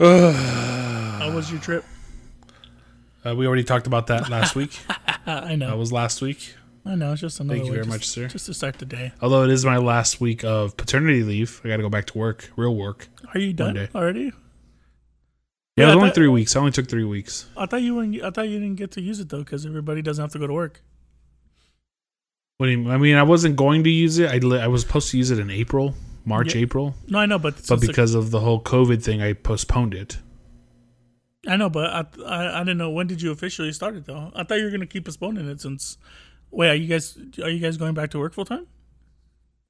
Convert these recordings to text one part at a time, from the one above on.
How was your trip? Uh, we already talked about that last week. I know. That was last week. I know. It's just another. Thank you very just- much, sir. Just to start the day. Although it is my last week of paternity leave, I got to go back to work, real work. Are you done already? Yeah, Yeah, it was I only thought- three weeks. I only took three weeks. I thought you wouldn't. I thought you didn't get to use it though, because everybody doesn't have to go to work. What do you, I mean, I wasn't going to use it. I, li- I was supposed to use it in April, March, Yeah. April, No, I know, but but because of the whole COVID thing, I postponed it. I know, but I, I I didn't know when did you officially start it though. I thought you were gonna keep postponing it since. Wait, are you guys are you guys going back to work full time,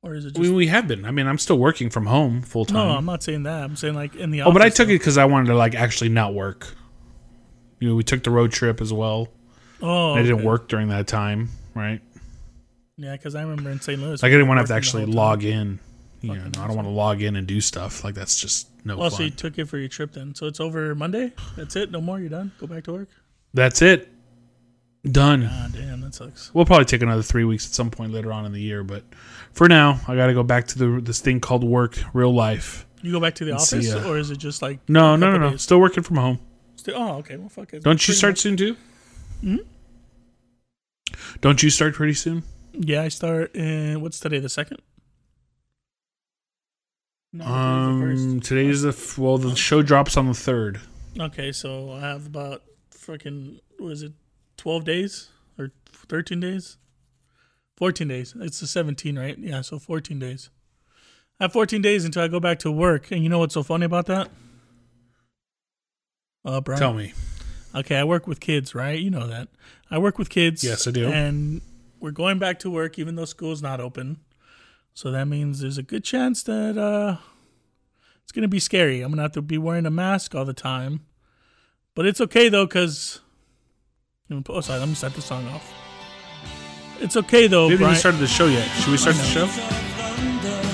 or is it just? mean, we have been. I mean, I'm still working from home full time no. I'm not saying that. I'm saying like in the. oh, but I took though. it because I wanted to like actually not work. You know, we took the road trip as well. Oh, I didn't work during that time, right? Yeah, because I remember in St. Louis. Like I didn't want to have to actually log in. You know, I don't want to log in and do stuff like that's just no fun. Well, so you took it for your trip then. So it's over Monday. That's it. No more. You're done. Go back to work. That's it. Done. Ah, damn, that sucks. We'll probably take another three weeks at some point later on in the year, but for now, I got to go back to the this thing called work, real life. You go back to the office, see, uh, or is it just like No, no, no, no. days? Still working from home. Still- oh, okay. Well, fuck it. Don't you start much- soon too? Hmm? Don't you start pretty soon? Yeah, I start in what's today? The second. No, today's the Um, today's the f- well, the show drops on the third. Okay, so I have about freaking what is it, twelve days or thirteen days? Fourteen days. It's the seventeen, right? Yeah, so fourteen days. I have fourteen days until I go back to work, and you know what's so funny about that? Uh, Brian. Tell me. Okay, I work with kids, right? You know that. I work with kids. Yes, I do. And we're going back to work even though school's not open. So that means there's a good chance that uh it's going to be scary. I'm going to have to be wearing a mask all the time. But it's okay though cuz Oh, sorry, let me set the song off. It's okay though, We haven't even started the show yet. Should we start the show?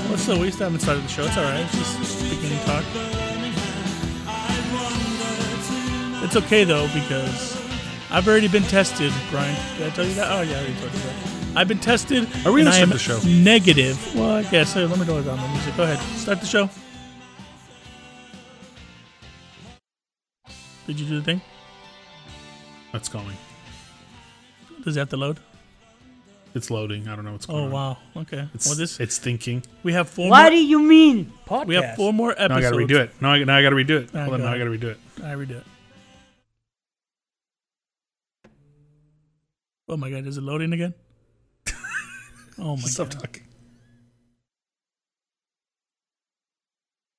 What's the we still haven't started the show. It's all right. It's just beginning talk. It's okay though because I've already been tested, Brian. Did I tell you that? Oh yeah, I already told you that. I've been tested. Are we and gonna I am start the show? Negative. Well, I guess. Hey, let me go down the music. Go ahead. Start the show. Did you do the thing? That's going. Does it have to load? It's loading. I don't know what's oh, going Oh on. wow. Okay. It's, well, this it's thinking. we have four. What more, do you mean? Podcast. we have four more episodes. Now I got to redo it. Now I, now I got to redo it. Hold on. go Now I got to redo it. I redo it. Oh my god, is it loading again? Oh my Stop god. talking.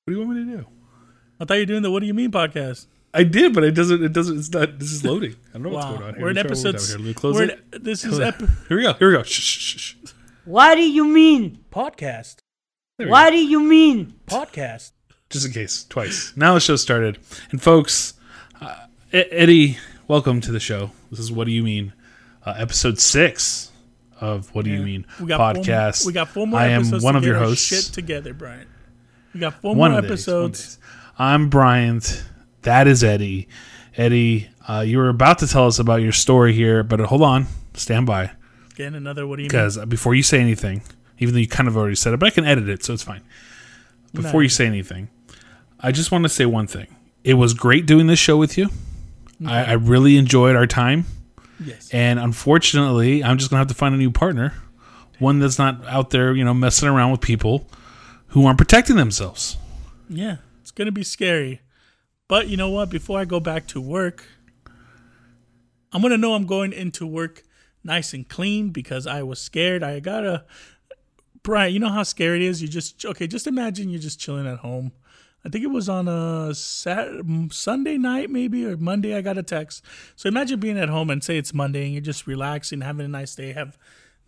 What do you want me to do? I thought you were doing the What Do You Mean podcast. I did, but it doesn't. It doesn't. It's not. This is loading. I don't know what's going on here. We're in Let me try one more episode. time here. Let me close we're it. in- this is Close it. ep- Here we go. Here we go. Shh, shh, shh, shh. What do you mean? podcast. Why go. do you mean? Podcast. Just in case, twice. Now the show started, and folks, uh, Eddie, welcome to the show. This is what do you mean? Uh, episode six of what do you mean We got podcast. more- we got four more. I am episodes one of your hosts. Shit together, Brian. We got four One more of these, one episodes. these. I'm Bryant. That is Eddie. Eddie, uh, you were about to tell us about your story here, but hold on, stand by, Again, another. What do you because before you say anything, even though you kind of already said it, but I can edit it, so it's fine. Before you say anything, I just want to say one thing. It was great doing this show with you. I, I really enjoyed our time, Yes. and unfortunately, I'm just gonna have to find a new partner, one that's not out there, you know, messing around with people who aren't protecting themselves. Yeah, it's gonna be scary. But you know what? Before I go back to work, I'm gonna know I'm going into work nice and clean because I was scared. I gotta, Brian. You know how scary it is. You just okay. Just imagine you're just chilling at home. I think it was on a Sat- Sunday night, maybe or Monday. I got a text. So imagine being at home and say it's Monday and you're just relaxing, having a nice day, have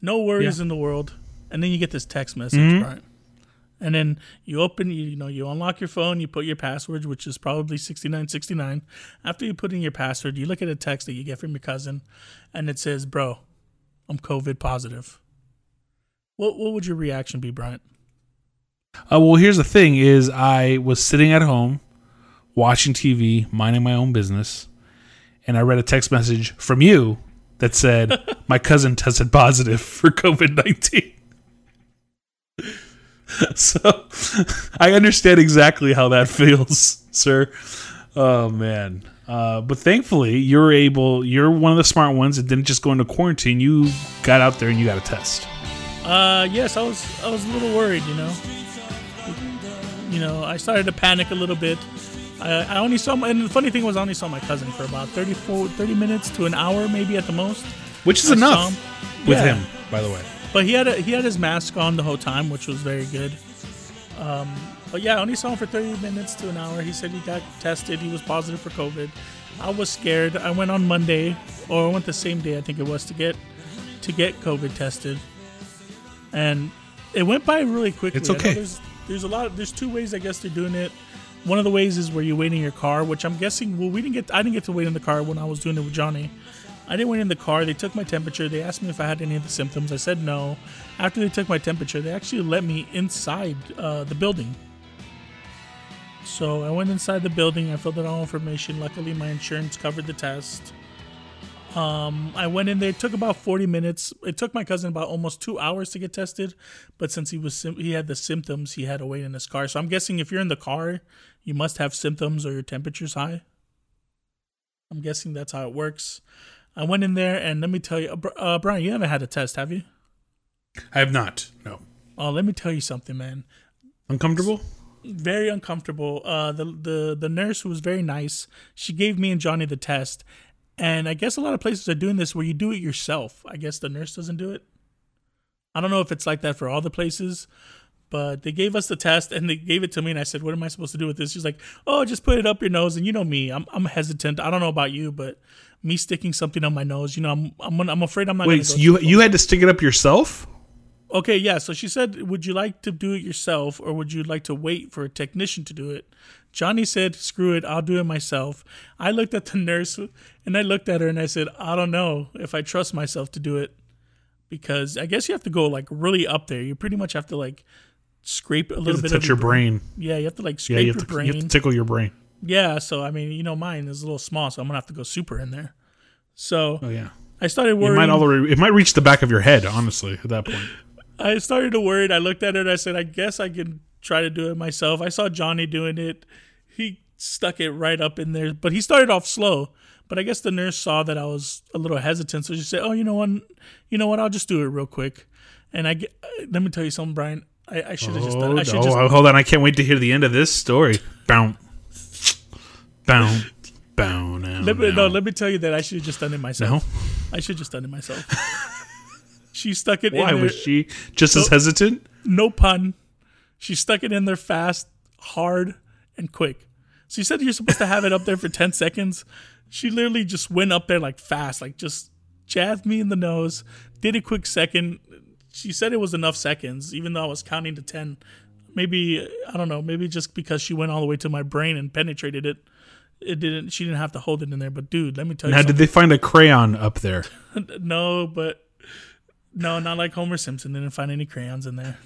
no worries Yeah. in the world, and then you get this text message, Mhm. Brian. And then you open, you, you know, you unlock your phone, you put your password, which is probably 6969. After you put in your password, you look at a text that you get from your cousin, and it says, Bro, I'm COVID positive. What, what would your reaction be, Bryant? Uh, well, here's the thing: is I was sitting at home watching TV, minding my own business, and I read a text message from you that said my cousin tested positive for COVID nineteen. so I understand exactly how that feels, sir. Oh man. Uh, but thankfully, you're able. You're one of the smart ones that didn't just go into quarantine. You got out there and you got a test. Uh, yes, I was I was a little worried, you know. You know, I started to panic a little bit. I, I only saw, my, and the funny thing was, I only saw my cousin for about 34, 30 minutes to an hour, maybe at the most. Which is I enough him. with Yeah. him, by the way. But he had a, he had his mask on the whole time, which was very good. Um, but yeah, I only saw him for 30 minutes to an hour. He said he got tested. He was positive for COVID. I was scared. I went on Monday, or I went the same day I think it was to get to get COVID tested, and it went by really quickly. It's okay. There's, there's a lot. Of, there's two ways I guess they're doing it. One of the ways is where you wait in your car, which I'm guessing. Well, we didn't get. I didn't get to wait in the car when I was doing it with Johnny. I didn't wait in the car. They took my temperature. They asked me if I had any of the symptoms. I said no. After they took my temperature, they actually let me inside uh, the building. So I went inside the building. I filled out all information. Luckily, my insurance covered the test. Um, I went in there. It took about 40 minutes. It took my cousin about almost two hours to get tested, but since he was sim- he had the symptoms, he had to wait in his car. So I'm guessing if you're in the car, you must have symptoms or your temperature's high. I'm guessing that's how it works. I went in there and let me tell you, uh, uh, Brian, you haven't had a test, have you? I have not. No. Oh, let me tell you something, man. Uncomfortable? very uncomfortable. Uh, the the the nurse was very nice. She gave me and Johnny the test, and I guess a lot of places are doing this where you do it yourself. I guess the nurse doesn't do it. I don't know if it's like that for all the places, but they gave us the test and they gave it to me, and I said, "What am I supposed to do with this?" She's like, "Oh, just put it up your nose." And you know me, I'm I'm hesitant. I don't know about you, but me sticking something on my nose, you know, I'm I'm I'm afraid I'm not. Wait, so you you had to stick it up yourself? Okay, yeah. So she said, "Would you like to do it yourself, or would you like to wait for a technician to do it?" Johnny said, "Screw it, I'll do it myself." I looked at the nurse, and I looked at her, and I said, "I don't know if I trust myself to do it, because I guess you have to go like really up there. You pretty much have to like scrape a little bit touch of your brain. Yeah, you have to like Yeah, scrape you have, your to, brain. you have to tickle your brain. yeah, so I mean, you know, mine is a little small, so I'm gonna have to go super in there. So Oh yeah. I started It worrying. might already it might reach the back of your head, honestly, at that point. I started to worry. I looked at it. I said, I guess I can try to do it myself. I saw Johnny doing it. He stuck it right up in there, but he started off slow. But I guess the nurse saw that I was a little hesitant, so she said, "Oh, you know what? You know what? I'll just do it real quick." And I get, let me tell you something, Brian. I, I should have just done. Oh, I should no. just. hold on, I can't wait to hear the end of this story. Bow. Bow now. Let me, no, let me tell you that I should have just done it myself. No? I should have just done it myself. She stuck it Why in there. was she just as hesitant? no pun. She stuck it in there fast, hard, and quick. So you said you're supposed to have it up there for 10 seconds. She literally just went up there like fast, like just jazzed me in the nose, did a quick second. She said it was enough seconds, even though I was counting to 10. Maybe, I don't know, maybe just because she went all the way to my brain and penetrated it. It didn't, she didn't have to hold it in there. But dude, let me tell you Now, something. did they find a crayon up there? No, but no, not like Homer Simpson. Didn't find any crayons in there.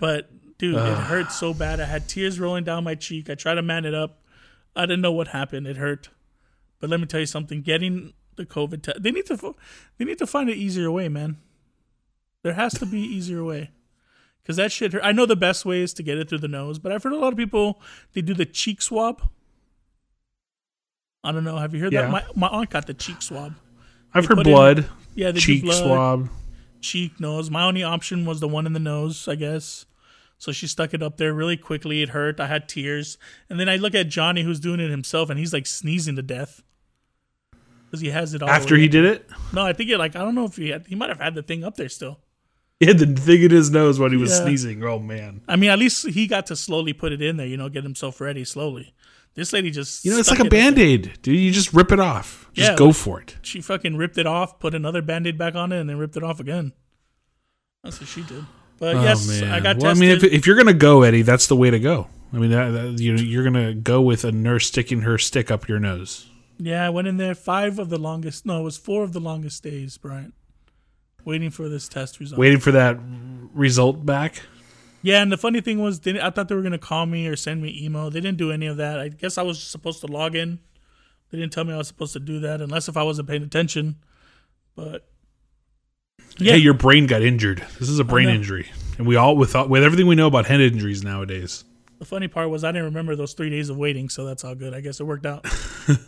But dude, it hurt so bad. I had tears rolling down my cheek. I tried to man it up. I didn't know what happened. It hurt. But let me tell you something. Getting the COVID test, they need to, fo- they need to find an easier way, man. There has to be easier way. Cause that shit hurt. I know the best way is to get it through the nose, but I've heard a lot of people they do the cheek swab. I don't know. Have you heard Yeah. that? My my aunt got the cheek swab. I've They heard put in blood, Yeah, they cheek do blood, swab. Cheek, nose. My only option was the one in the nose, I guess. So she stuck it up there really quickly. It hurt. I had tears. And then I look at Johnny, who's doing it himself, and he's like sneezing to death because he has it all After he did it, No, I think it like I don't know if he had. He might have had the thing up there still. he had the thing in his nose when he was Yeah. sneezing. Oh man! I mean, at least he got to slowly put it in there. You know, get himself ready slowly. This lady just You know, it's like a band aid, dude. You just rip it off. Just Yeah. go for it. She fucking ripped it off, put another band aid back on it, and then ripped it off again. That's what she did. But Oh, yes, man. I got well, tested. I mean, if, if you're gonna go, Eddie, that's the way to go. I mean, that, that, you know, you're gonna go with a nurse sticking her stick up your nose. Yeah, I went in there five of the longest. No, it was four of the longest days, Brian. Waiting for this test result. waiting for that result back. Yeah, and the funny thing was, they, I thought they were gonna call me or send me email. They didn't do any of that. I guess I was supposed to log in. They didn't tell me I was supposed to do that, unless if I wasn't paying attention. But Yeah, Yeah. your brain got injured. This is a brain injury, and we all with with everything we know about head injuries nowadays, The funny part was I didn't remember those three days of waiting, so that's all good. I guess it worked out.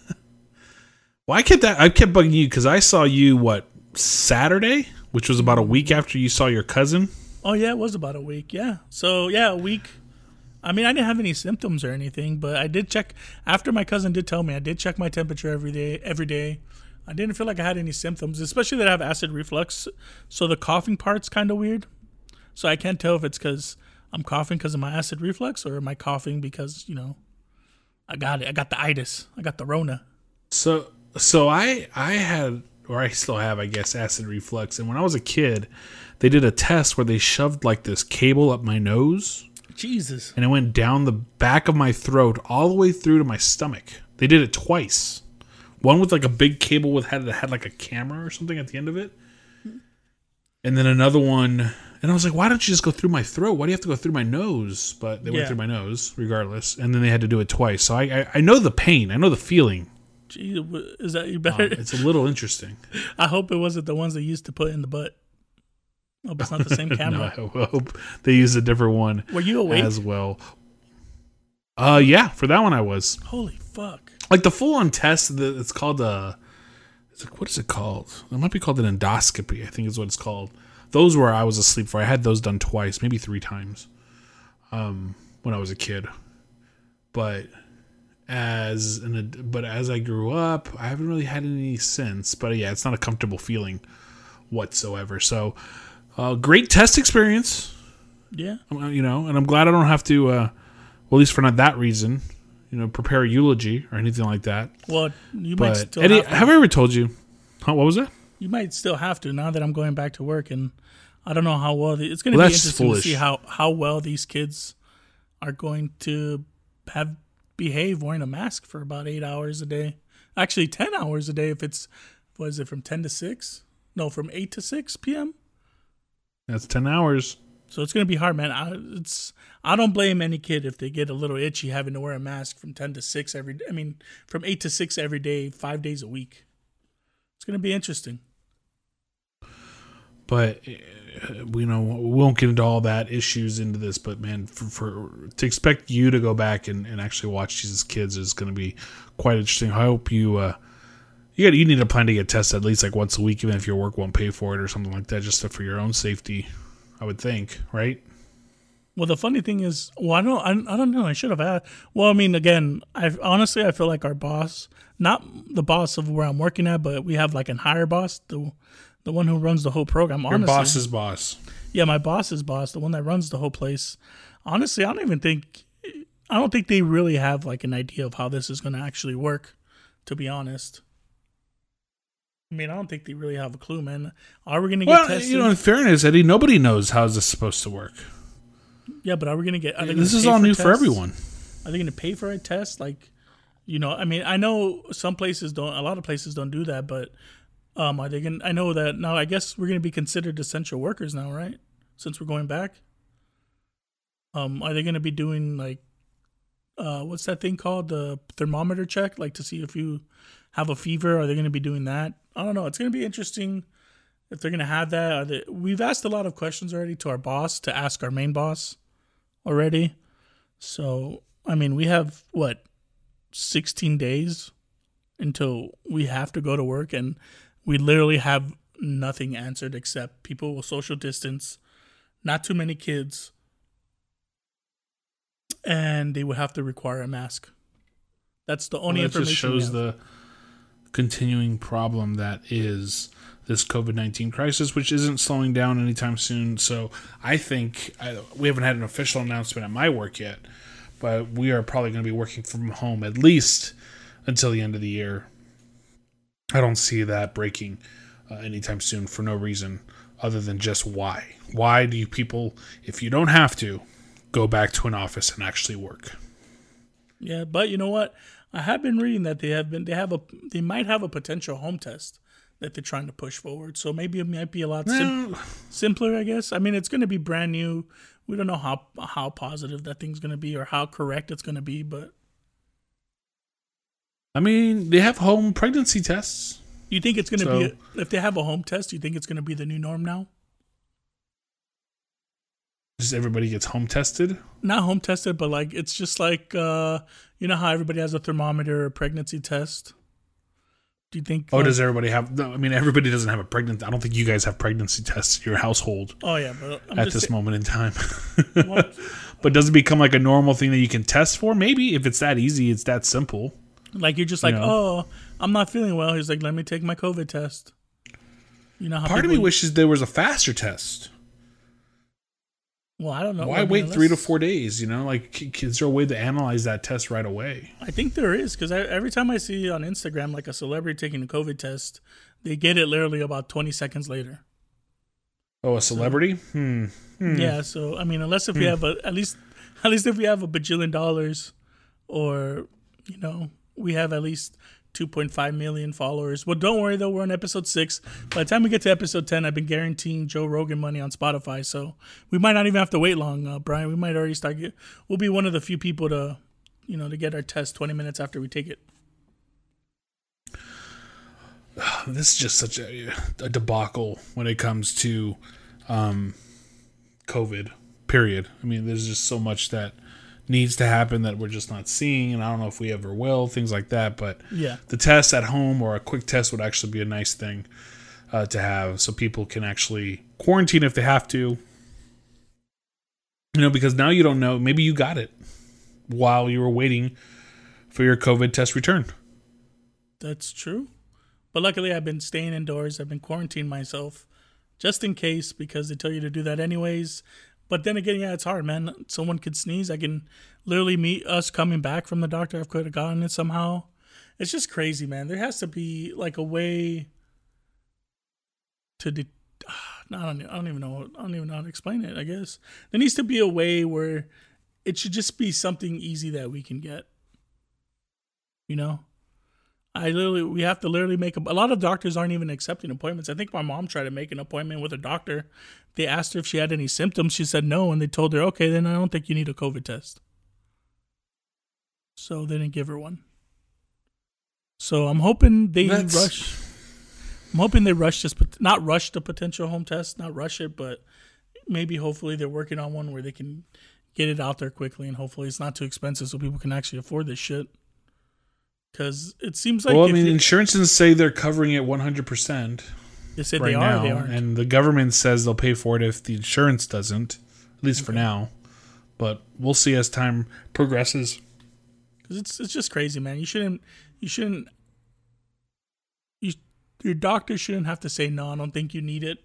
Well, I kept that. I kept bugging you because I saw you what Saturday, which was about a week after you saw your cousin. Oh yeah, it was about a week. Yeah. So yeah, a week. I mean, I didn't have any symptoms or anything, but I did check after my cousin did tell me. I did check my temperature every day. Every day, I didn't feel like I had any symptoms, especially that I have acid reflux. So the coughing part's kind of weird. So I can't tell if it's because I'm coughing because of my acid reflux or am I coughing because you know I got it. I got the itis. I got the Rona. So, so I I had or I still have, I guess, acid reflux. And when I was a kid, they did a test where they shoved like this cable up my nose. Jesus. and it went down the back of my throat all the way through to my stomach. They did it twice. One with like a big cable with had that had like a camera or something at the end of it. And then another one and I was like, why don't you just go through my throat? Why do you have to go through my nose? But they went through my nose regardless. And then they had to do it twice. So I I, I know the pain. I know the feeling. Gee, is that you better? Uh, it's a little interesting. I hope it wasn't the ones they used to put in the butt. Oh, but it's not the same no, camera. I hope they used a different one Were you awake? as well. Uh yeah, for that one I was. Holy fuck! like the full on test the, it's called a it's like what is it called it might be called an endoscopy i think is what it's called those where i was asleep for i had those done twice maybe three times um when i was a kid but as an but as i grew up i haven't really had any since but yeah it's not a comfortable feeling whatsoever so uh, great test experience Yeah, um, you know, and I'm glad I don't have to, uh, well, at least for not that reason, you know, prepare a eulogy or anything like that. well, you might still Eddie, have to. have I ever told you? Huh, what was that? you might still have to now that I'm going back to work, and I don't know how well the, it's going to Well, be interesting foolish. to see how how well these kids are going to have behave wearing a mask for about eight hours a day. Actually, ten hours a day if it's was it from ten to six? No, from eight to six p.m. That's ten hours. So it's gonna be hard, man. I, it's I don't blame any kid if they get a little itchy having to wear a mask from ten to six every. I mean, from eight to six every day, five days a week. It's gonna be interesting. But uh, we know we won't get into all that issues into this. But man, for, for to expect you to go back and, and actually watch these kids is going to be quite interesting. I hope you. Uh, you got, you need a plan to get tested at least like once a week, even if your work won't pay for it or something like that, just for your own safety. I would think, right? Well, the funny thing is, well, I don't, I, I don't know. I should have asked. Well, I mean, again, I honestly, I feel like our boss, not the boss of where I'm working at, but we have like an higher boss, the the one who runs the whole program. Your Honestly, boss's boss. Yeah, my boss's boss, the one that runs the whole place. Honestly, I don't even think I don't think they really have like an idea of how this is going to actually work, to be honest. I mean, I don't think they really have a clue, man. Are we going to get Well, tested? you know, in fairness, Eddie, nobody knows how this is supposed to work. yeah, but are we going to get? Are This is all for new for everyone. Are they going to pay for a test? Like, you know, I mean, I know some places don't. A lot of places don't do that, but um, are they going? to I know that now. I guess we're going to be considered essential workers now, right? Since we're going back. Um, are they going to be doing like, uh, what's that thing called? The thermometer check, like to see if you have a fever. Are they going to be doing that? I don't know. It's going to be interesting if they're going to have that. Are they, we've asked a lot of questions already to our boss to ask our main boss already. So, I mean, we have what 16 days until we have to go to work and we literally have nothing answered except people will social distance, not too many kids, and they would have to require a mask. That's the only Well, that just information. we shows the continuing problem that is this COVID nineteen crisis, which isn't slowing down anytime soon. So I think I, we haven't had an official announcement at my work yet, but we are probably going to be working from home at least until the end of the year. I don't see that breaking uh, anytime soon for no reason other than just why. Why do you people, if you don't have to, go back to an office and actually work? Yeah, but you know what? I have been reading that they have been they have a they might have a potential home test that they're trying to push forward. So maybe it might be a lot sim- simpler, I guess. I mean, it's going to be brand new. We don't know how how positive that thing's going to be or how correct it's going to be, but I mean, they have home pregnancy tests. you think it's going to So- be if they have a home test, you think it's going to be the new norm now? Just everybody gets home tested. Not home tested, but like it's just like uh you know how everybody has a thermometer or pregnancy test. Do you think? Oh, like- does everybody have? No, I mean, everybody doesn't have a pregnant. I don't think you guys have pregnancy tests in your household Oh yeah, but I'm at this saying- moment in time. but does it become like a normal thing that you can test for? Maybe if it's that easy, it's that simple. like you're just like, know? oh, I'm not feeling well. He's like, let me take my COVID test. You know how Part of me wishes there was a faster test. Well, I don't know. Why I mean, wait three to four days? You know, like, is there a way to analyze that test right away? I think there is because every time I see on Instagram like a celebrity taking a COVID test, they get it literally about 20 seconds later. Oh, a celebrity? Hmm. Yeah, so I mean, unless if we have a at least at least if we have a bajillion dollars, or you know, we have at least 2.5 million followers. Well, don't worry though, we're on episode six. By the time we get to episode 10, I've been guaranteeing Joe Rogan money on Spotify, so we might not even have to wait long, uh, Brian. We might already start. Get, we'll be one of the few people to, you know, to get our test 20 minutes after we take it. This is just such a, a debacle when it comes to um, COVID. Period. I mean, there's just so much that needs to happen that we're just not seeing, and I don't know if we ever will. Things like that, but Yeah. the test at home or a quick test would actually be a nice thing uh, to have, so people can actually quarantine if they have to. You know, because now you don't know. Maybe you got it while you were waiting for your COVID test return. That's true. But luckily, I've been staying indoors. I've been quarantining myself just in case because they tell you to do that anyways. But then again, yeah, it's hard, man. Someone could sneeze. I can literally meet us coming back from the doctor. I could have gotten it somehow. It's just crazy, man. There has to be like a way to. De- I don't. I don't even know. I don't even know how to explain it. I guess there needs to be a way where it should just be something easy that we can get. You know. I literally, we have to literally make a, a lot of doctors aren't even accepting appointments. I think my mom tried to make an appointment with a doctor. They asked her if she had any symptoms. She said no, and they told her, okay, then I don't think you need a COVID test. So they didn't give her one. So I'm hoping they That's- rush. I'm hoping they rush this, not rush the potential home test, not rush it, but maybe hopefully they're working on one where they can get it out there quickly, and hopefully it's not too expensive so people can actually afford this shit. Because it seems like well, I mean, you- insurances say they're covering it 100% they said right they are, now, they aren't. and the government says they'll pay for it if the insurance doesn't, at least for now. But we'll see as time progresses. Because it's it's just crazy, man. You shouldn't you shouldn't you your doctor shouldn't have to say no. I don't think you need it,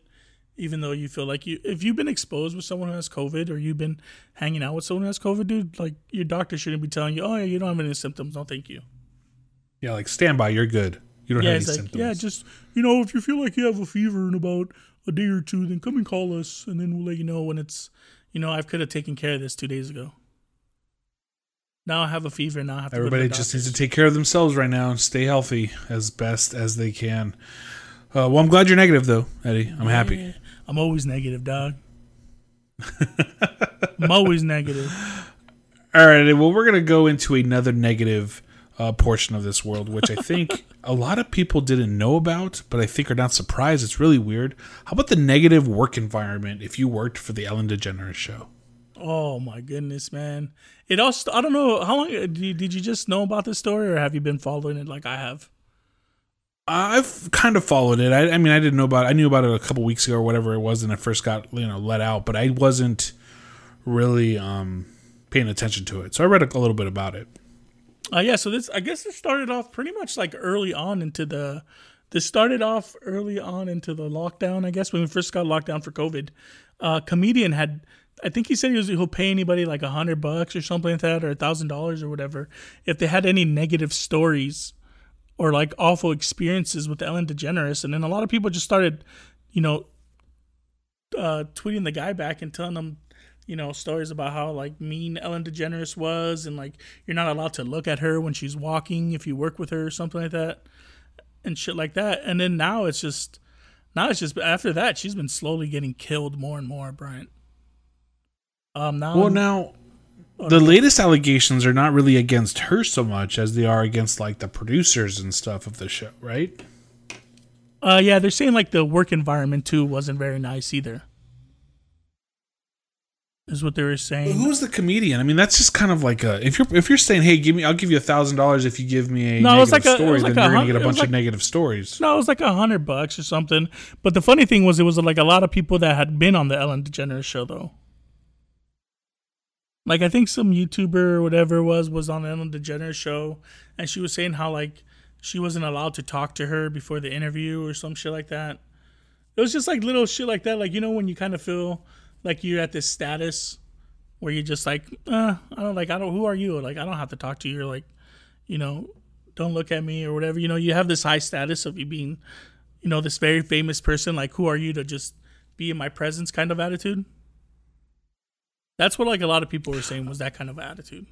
even though you feel like you if you've been exposed with someone who has COVID or you've been hanging out with someone who has COVID, dude. Like your doctor shouldn't be telling you, oh yeah, you don't have any symptoms. No, thank you. Yeah, like stand by, you're good. You don't yeah, have any like symptoms. yeah, just you know, if you feel like you have a fever in about a day or two, then come and call us, and then we'll let you know when it's you know I could have taken care of this two days ago. Now I have a fever. Now I have to. Everybody go to the just needs to take care of themselves right now and stay healthy as best as they can. Uh, well, I'm glad you're negative, though, Eddie. I'm happy. I'm always negative, dog. I'm always negative. All right, well, we're going to go into another negative uh, portion of this world, which I think a lot of people didn't know about, but I think are not surprised. It's really weird. How about the negative work environment if you worked for the Ellen DeGeneres show? Oh my goodness, man! It also I don't know how long did you, did you just know about this story, or have you been following it like I have? I've kind of followed it. I, I mean, I didn't know about. I knew about it a couple weeks ago or whatever it was, and it first got you know let out, but I wasn't really um, paying attention to it. So I read a, a little bit about it. Uh, yeah, so this I guess it started off pretty much like early on into the. This started off early on into the lockdown. I guess when we first got locked down for COVID, uh, comedian had. I think he said he was he'll pay anybody like a hundred bucks or something like that, or a thousand dollars or whatever, if they had any negative stories or like awful experiences with Ellen DeGeneres. And then a lot of people just started, you know, uh, tweeting the guy back and telling them, you know, stories about how like mean Ellen DeGeneres was, and like you're not allowed to look at her when she's walking if you work with her or something like that, and shit like that. And then now it's just, now it's just after that she's been slowly getting killed more and more, Bryant. Um, now, Well, now the latest allegations are not really against her so much as they are against like the producers and stuff of the show, right? uh, yeah, they're saying like the work environment too wasn't very nice either. Is what they were saying. Who's the comedian? I mean, that's just kind of like a if you're if you're saying, "Hey, give me, I'll give you a thousand dollars if you give me a No, negative like a- it story," was like then you're gonna get a bunch of negative stories. No, it was like a hundred bucks or something. But the funny thing was, it was like a lot of people that had been on the Ellen DeGeneres show, though. Like I think some YouTuber or whatever it was was on the Ellen DeGeneres show, and she was saying how like she wasn't allowed to talk to her before the interview or some shit like that. It was just like little shit like that, like you know when you kind of feel like you're at this status where you're just like, uh, I don't like, I don't. Who are you? Like I don't have to talk to you. You're like, you know, don't look at me or whatever. You know, you have this high status of you being, you know, this very famous person. Like, who are you to just be in my presence kind of attitude? That's what like a lot of people were saying was that kind of attitude.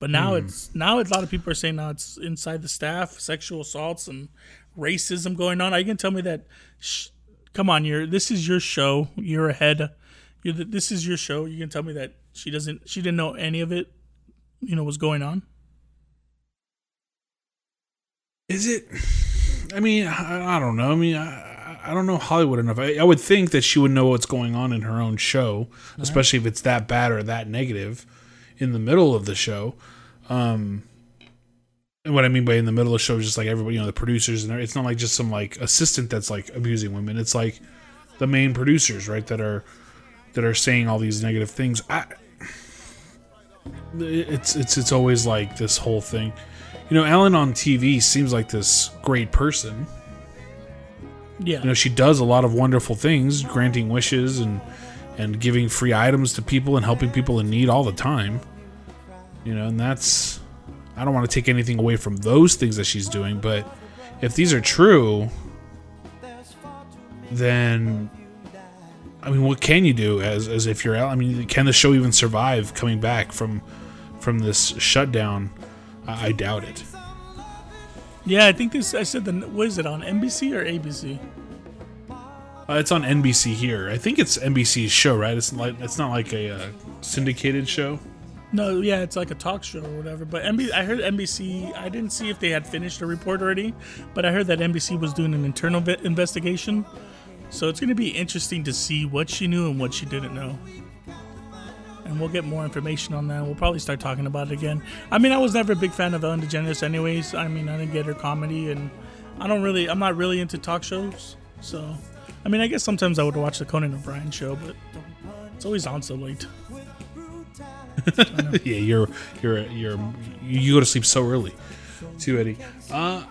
But now it's now a lot of people are saying now it's inside the staff, sexual assaults and racism going on. Are you can tell me that? Sh- come on, you're this is your show. You're ahead. You're the, this is your show. You can tell me that she doesn't. She didn't know any of it. You know was going on. Is it? I mean, I, I don't know. I mean, I, I don't know Hollywood enough. I, I would think that she would know what's going on in her own show, especially if it's that bad or that negative in the middle of the show. Um, and what I mean by in the middle of the show is just like everybody, you know, the producers, and it's not like just some like assistant that's like abusing women. It's like the main producers, right, that are that are saying all these negative things. I, it's it's it's always like this whole thing. You know, Ellen on TV seems like this great person. Yeah. You know, she does a lot of wonderful things, granting wishes and and giving free items to people and helping people in need all the time. You know, and that's I don't want to take anything away from those things that she's doing, but if these are true, then I mean, what can you do as as if you're Ellen? I mean, can the show even survive coming back from from this shutdown? I, I doubt it. Yeah, I think this. I said the. What is it on NBC or ABC? Uh, it's on NBC here. I think it's NBC's show, right? It's like it's not like a uh, syndicated show. No, yeah, it's like a talk show or whatever. But NB, I heard NBC. I didn't see if they had finished a report already, but I heard that NBC was doing an internal ve- investigation. So it's going to be interesting to see what she knew and what she didn't know. And we'll get more information on that. We'll probably start talking about it again. I mean, I was never a big fan of Ellen DeGeneres, anyways. I mean, I didn't get her comedy, and I don't really. I'm not really into talk shows. So, I mean, I guess sometimes I would watch the Conan O'Brien show, but it's always on so late. yeah, you're you're you're you go to sleep so early, too, Eddie. Uh,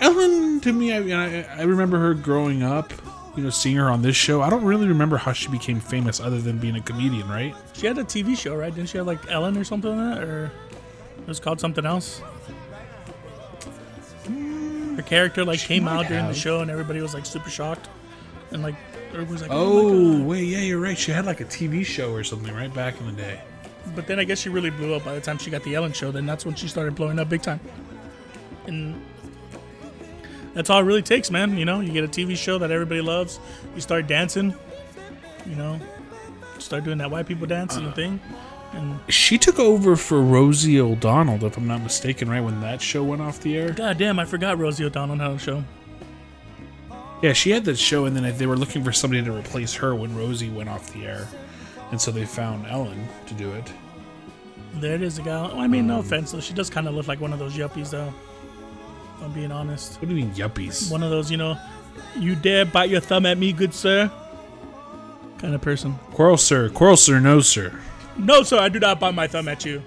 Ellen, to me, I, I remember her growing up. You know, seeing her on this show. I don't really remember how she became famous, other than being a comedian, right? She had a TV show, right? Didn't she have like Ellen or something like that? Or it was called something else? Her character like came might out during the show and everybody was like super shocked. And like everybody was like, Oh, oh, wait, yeah, you're right. She had like a TV show or something, right, back in the day. But then I guess she really blew up by the time she got the Ellen show. Then that's when she started blowing up big time. And that's all it really takes, man. You know, you get a TV show that everybody loves. You start dancing. You know, start doing that white people dancing uh, thing. And She took over for Rosie O'Donnell, if I'm not mistaken, right when that show went off the air. God damn, I forgot Rosie O'Donnell had a show. Yeah, she had that show, and then they were looking for somebody to replace her when Rosie went off the air, and so they found Ellen to do it. There it is, the gal. I mean, no um, offense, though. She does kind of look like one of those yuppies, though. If I'm being honest. What do you mean yuppies? One of those, you know, you dare bite your thumb at me, good sir? Kind of person. Quarrel, sir. Quarrel, sir. No, sir. No, sir, I do not bite my thumb at you.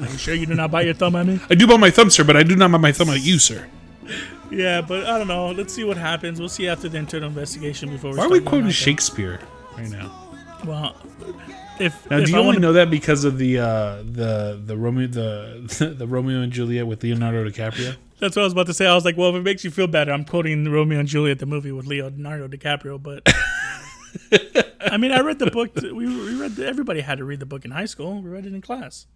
Are you sure you do not bite your thumb at me? I do bite my thumb, sir, but I do not bite my thumb at you, sir. Yeah, but I don't know. Let's see what happens. We'll see after the internal investigation before we start. Why are we quoting. Shakespeare right now? Well, if Now, if do you I only wanna- know that because of the uh, the the Romeo the the Romeo and Juliet with Leonardo DiCaprio? That's what I was about to say. I was like, well, if it makes you feel better, I'm quoting Romeo and Juliet, the movie with Leonardo DiCaprio. But I mean, I read the book. We, we read. The, everybody had to read the book in high school. We read it in class.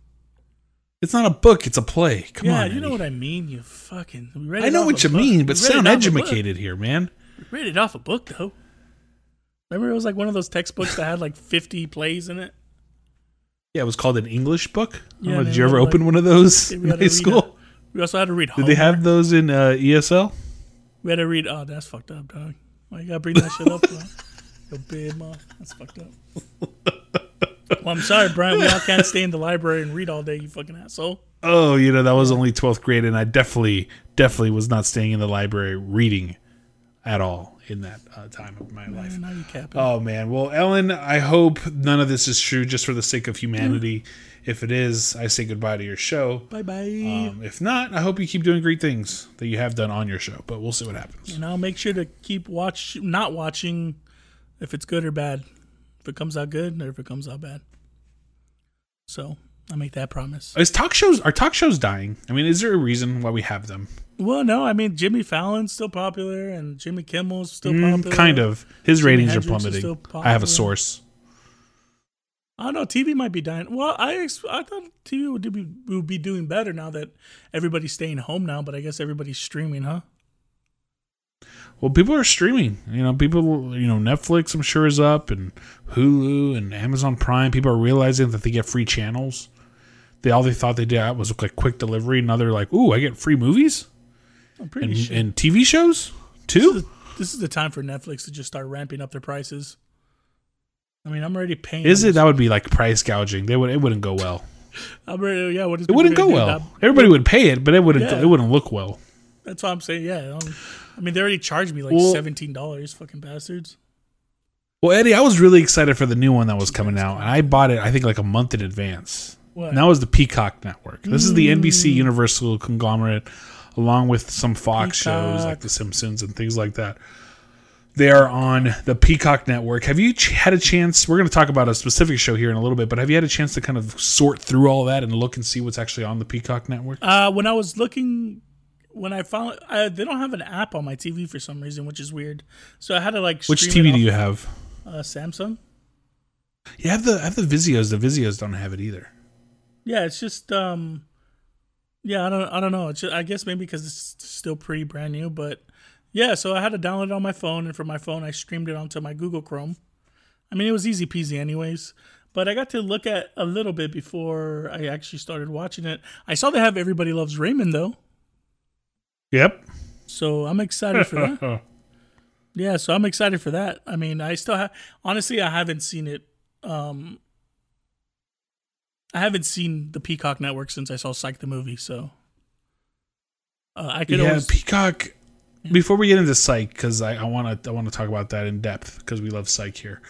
It's not a book; it's a play. Come yeah, on, you know what I mean. You fucking. I know what you book. mean, but sound educated here, man. We read it off a book though. Remember, it was like one of those textbooks that had like 50 plays in it. Yeah, it was called an English book. Yeah, know, did you ever had, open like- one of those in high school? we also had to read. Did they have those in uh, ESL? We had to read. Oh, that's fucked up, dog. Why you gotta bring that shit up? Bro? Your big mouth. That's fucked up. well, I'm sorry, Brian. We all can't stay in the library and read all day. You fucking asshole. Oh, you know that was only twelfth grade, and I definitely, definitely was not staying in the library reading at all in that uh, time of my life. You capping. Oh man. Well, Ellen, I hope none of this is true, just for the sake of humanity. If it is, I say goodbye to your show. bye bye. Um, if not, I hope you keep doing great things that you have done on your show. But we'll see what happens. and I'll make sure to keep watch, not watching, if it's good or bad. If it comes out good or if it comes out bad. So I make that promise. Is talk shows are talk shows dying? I mean, is there a reason why we have them? Well, no, I mean Jimmy Fallon's still popular and Jimmy Kimmel's still Mm, popular. kind of. His Jimi ratings Hendrix are plummeting. I have a source. I don't know. TV might be dying. Well, I ex- I thought TV would be would be doing better now that everybody's staying home now. But I guess everybody's streaming, huh? Well, people are streaming. You know, people. You know, Netflix. I'm sure is up, and Hulu and Amazon Prime. People are realizing that they get free channels. They all they thought they did was like quick delivery. Now they're like, "Ooh, I get free movies I'm pretty and, sure. and TV shows this, too." is, this is the time for Netflix to just start ramping up their prices. I mean, I'm already paying. Is it? That would be like price gouging. They would. It wouldn't go well. I'm already, yeah, what is It wouldn't go well. That- Everybody would pay it, but it wouldn't. Yeah. It wouldn't look well. That's what I'm saying. Yeah. I mean, they already charged me like Well- seventeen dollars. Fucking bastards. Well, Eddie, I was really excited for the new one that was coming out, and I bought it. I think like a month in advance. What? And that was the Peacock Network. This is the Mm. NBC Universal conglomerate, along with some Fox shows like The Simpsons and things like that. They are on the Peacock Network. Have you ch- had a chance? We're going to talk about a specific show here in a little bit, but have you had a chance to kind of sort through all that and look and see what's actually on the Peacock Network? Uh, when I was looking, when I found uh, they don't have an app on my TV for some reason, which is weird. So I had to like. Which stream it TV do off, you have? Uh, Samsung. You have the I have the Vizios. The Vizios don't have it either. Yeah, it's just um, yeah, I don't, I don't know. It's just, I guess maybe because it's still pretty brand new, but yeah. So I had to download it on my phone, and from my phone, I streamed it onto my Google Chrome. I mean, it was easy peasy, anyways. But I got to look at a little bit before I actually started watching it. I saw they have Everybody Loves Raymond though, Yep. so I'm excited for that. Yeah, so I'm excited for that. I mean, I still have honestly, I haven't seen it. Um, I haven't seen the Peacock Network since I saw Psych the movie. So uh, I could yeah, always. Peacock. Before we get into Psych, because I want to I want to talk about that in depth because we love Psych here.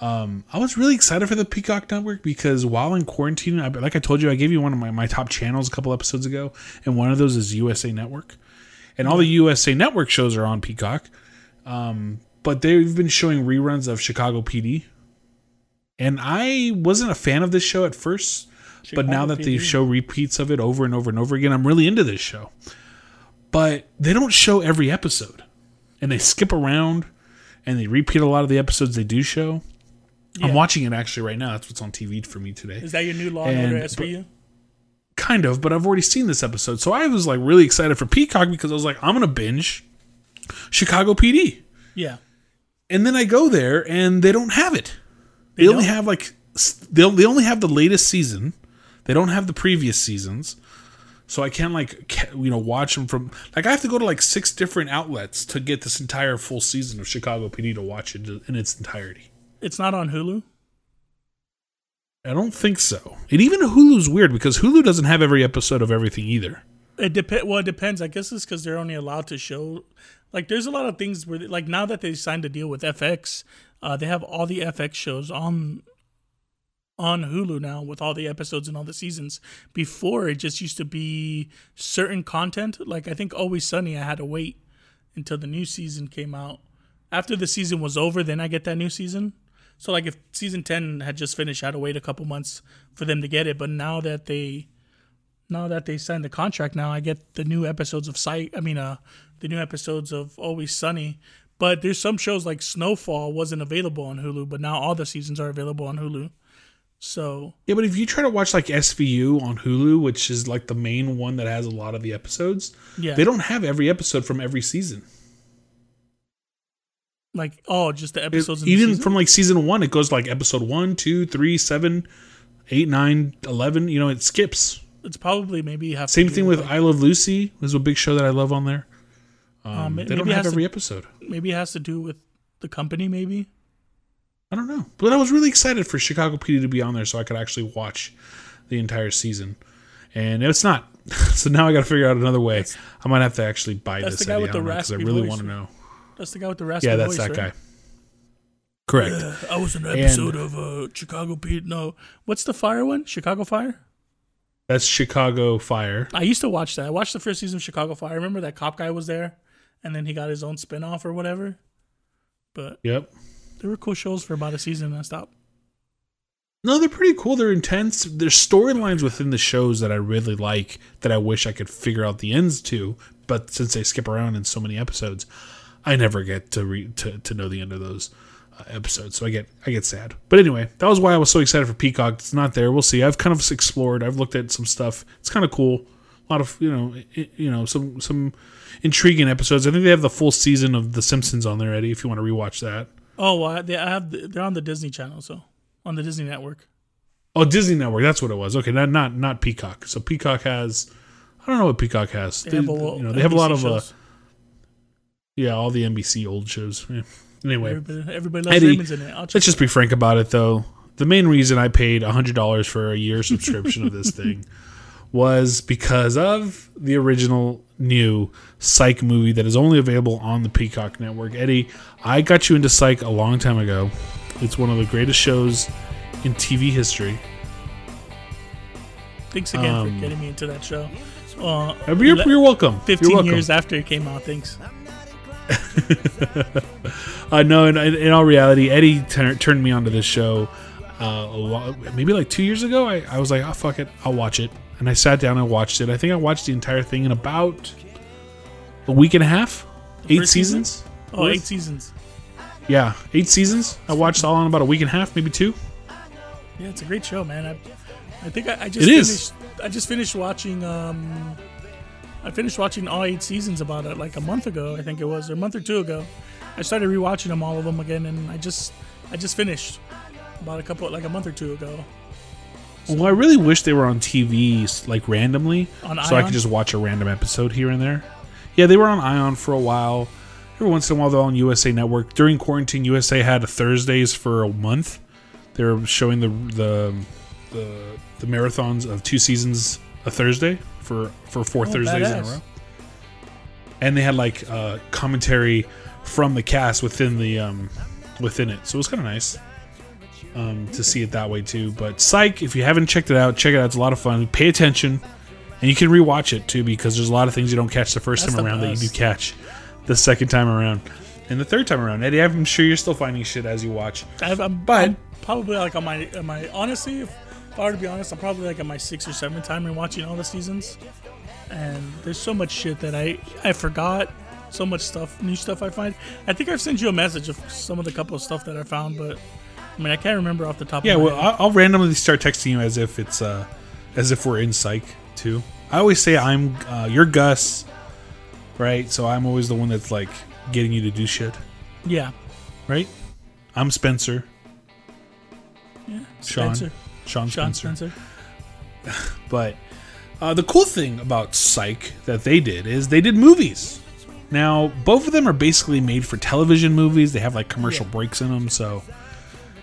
Um, I was really excited for the Peacock Network because while in quarantine, I, like I told you, I gave you one of my, my top channels a couple episodes ago, and one of those is USA Network, and all the USA Network shows are on Peacock. Um, but they've been showing reruns of Chicago PD, and I wasn't a fan of this show at first, but now that they show repeats of it over and over and over again, I'm really into this show. But they don't show every episode. And they skip around and they repeat a lot of the episodes they do show. I'm watching it actually right now. That's what's on tv for me today. Is that your new Law and Order And- SVU? kind of but i've already seen this episode. So i was like really excited for peacock because i was like i'm gonna binge chicago pd Yeah, and then i go there and they don't have it. They, only have like they they only have the latest season they don't have the previous seasons so i can't like you know watch them from like i have to go to like six different outlets to get this entire full season of chicago pd to watch it in its entirety it's not on Hulu. i don't think so and even hulu's weird because hulu doesn't have every episode of everything either It depend. Well, it depends. I guess it's because they're only allowed to show. Like, there's a lot of things where, like, now that they signed a deal with FX, uh, they have all the FX shows on on Hulu now with all the episodes and all the seasons. Before, it just used to be certain content. Like, I think Always Sunny, I had to wait until the new season came out. After the season was over, then I get that new season. So, like, if season ten had just finished, I had to wait a couple months for them to get it. But now that they now that they signed the contract now i get the new episodes of Psych i mean uh the new episodes of always sunny but there's some shows like snowfall wasn't available on hulu but now all the seasons are available on hulu so yeah but if you try to watch like svu on hulu which is like the main one that has a lot of the episodes yeah they don't have every episode from every season like oh just the It- episodes in even season? from like season one, it goes like episode one, two, three, seven, eight, nine, eleven. You know, it skips. it's probably maybe have Same thing with like, I Love Lucy. Is a big show that I love on there. Um, Um, they don't have has to- every episode. maybe it has to do with the company maybe I don't know, but I was really excited for Chicago PD to be on there so I could actually watch the entire season, and it's not. so now I got to figure out another way. I might have to actually buy That's this the guy with the don't I really want to know. That's the guy with the raspy Yeah, that's voice, that right? guy. Correct. I was in an episode of uh, Chicago Pete. No, what's the fire one? Chicago Fire. That's Chicago Fire. I used to watch that. I watched the first season of Chicago Fire. I Remember that cop guy was there, and then he got his own spin off or whatever. But Yep. They were cool shows for about a season, and I stopped. No, they're pretty cool. They're intense. There's storylines within the shows that I really like that I wish I could figure out the ends to. But since they skip around in so many episodes, I never get to re- to, to know the end of those uh, episodes. So I get I get sad. But anyway, that was why I was so excited for Peacock. It's not there. We'll see. I've kind of explored. I've looked at some stuff. It's kind of cool. A lot of you know you know some some intriguing episodes. I think they have the full season of The Simpsons on there, Eddie. If you want to rewatch that. Oh, well, I- they I have the, they're on the Disney Channel, so on the Disney Network. Oh, Disney Network. That's what it was. Okay, not not not Peacock. So Peacock has. I don't know what Peacock has. They, They, have a, you know, they have a lot of uh, yeah, all the NBC old shows. Yeah. Anyway, everybody, everybody loves Eddie, Raymond's in it. Let's just be frank about it, though. The main reason I paid hundred dollars for a year subscription of this thing was because of the original new Psych movie that is only available on the Peacock Network. Eddie, I got you into Psych a long time ago. It's one of the greatest shows in TV history. Thanks again um, for getting me into that show. Uh, You're, you're welcome. 15 you're welcome. years after it came out. Thanks. Uh, no, in, in all reality, Eddie tur- turned me onto this show uh, a maybe like two years ago. I, I was like, oh, fuck it, I'll watch it. And I sat down and watched it. I think I watched the entire thing in about a week and a half. Eight first seasons? Oh, Worth? eight seasons. Yeah, eight seasons. I watched all in about a week and a half, maybe two. Yeah, it's a great show, man. I, I think I, I just It is. finished. I just finished watching. Um, I finished watching all eight seasons about it like a month ago. I think it was, or a month or two ago. I started rewatching them all of them again, and I just, I just finished about a couple, like a month or two ago. Well, I really wish they were on TV like randomly, On so I could just watch a random episode here and there. Yeah, they were on Ion for a while. Every once in a while, they're on USA Network. During quarantine, USA had Thursdays for a month. They were showing the the the, the marathons of two seasons a Thursday for for four Oh, Thursdays in a row. And they had like uh, commentary from the cast within the um, within it, so it was kind of nice um, to see it that way too. But Psych, if you haven't checked it out, check it out. It's a lot of fun. Pay attention, and you can rewatch it too because there's a lot of things you don't catch the first That's time the around that you do catch the second time around, and the third time around. Eddie, I'm sure you're still finding shit as you watch. I've, I'm, But- I'm probably like on my, on my honestly, if, if I were to be honest, I'm probably like on my sixth or seventh time in watching all the seasons, and there's so much shit that I I forgot, so much stuff, new stuff I find. I think I've sent you a message of some of the couple of stuff that I found, but I mean I can't remember off the top. Yeah, of my well, head. I'll, I'll randomly start texting you as if it's uh, as if we're in Psych too. I always say I'm uh, you're Gus, right? So I'm always the one that's like getting you to do shit, yeah, right? I'm Spencer, yeah, Spencer, Sean, Sean Spencer. Spencer. But uh, the cool thing about Psych that they did is they did movies. Now, both of them are basically made for television movies. They have like commercial breaks in them, so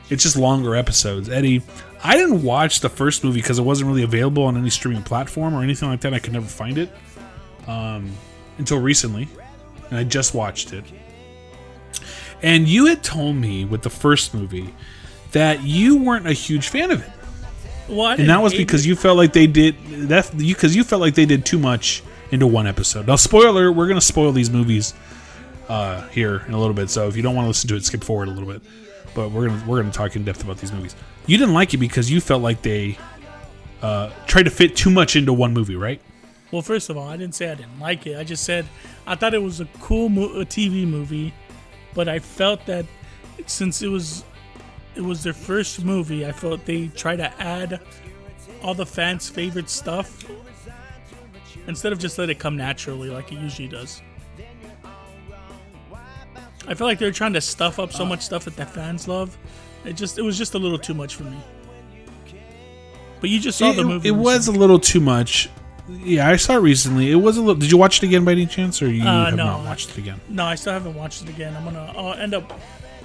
it's just longer episodes. Eddie, I didn't watch the first movie because it wasn't really available on any streaming platform or anything like that. I could never find it um, until recently, and I just watched it. And you had told me with the first movie that you weren't a huge fan of it Well, and that was because it. you felt like they did that you because you felt like they did too much into one episode. Now, spoiler, we're gonna spoil these movies uh, here in a little bit. So if you don't want to listen to it, skip forward a little bit. But we're gonna we're gonna talk in depth about these movies. You didn't like it because you felt like they uh, tried to fit too much into one movie, right? Well, first of all, I didn't say I didn't like it. I just said I thought it was a cool mo- a TV movie, but I felt that since it was it was their first movie, I felt they tried to add all the fans' favorite stuff instead of just let it come naturally like it usually does. I feel like they're trying to stuff up so much stuff that the fans love. It just it was just a little too much for me. But you just saw it, the movie. it was a little too much. Yeah, I saw it recently. It was a little. Did you watch it again by any chance, or you Uh, have no, not I- watched it again? No, I still haven't watched it again. I'm gonna. I'll end up.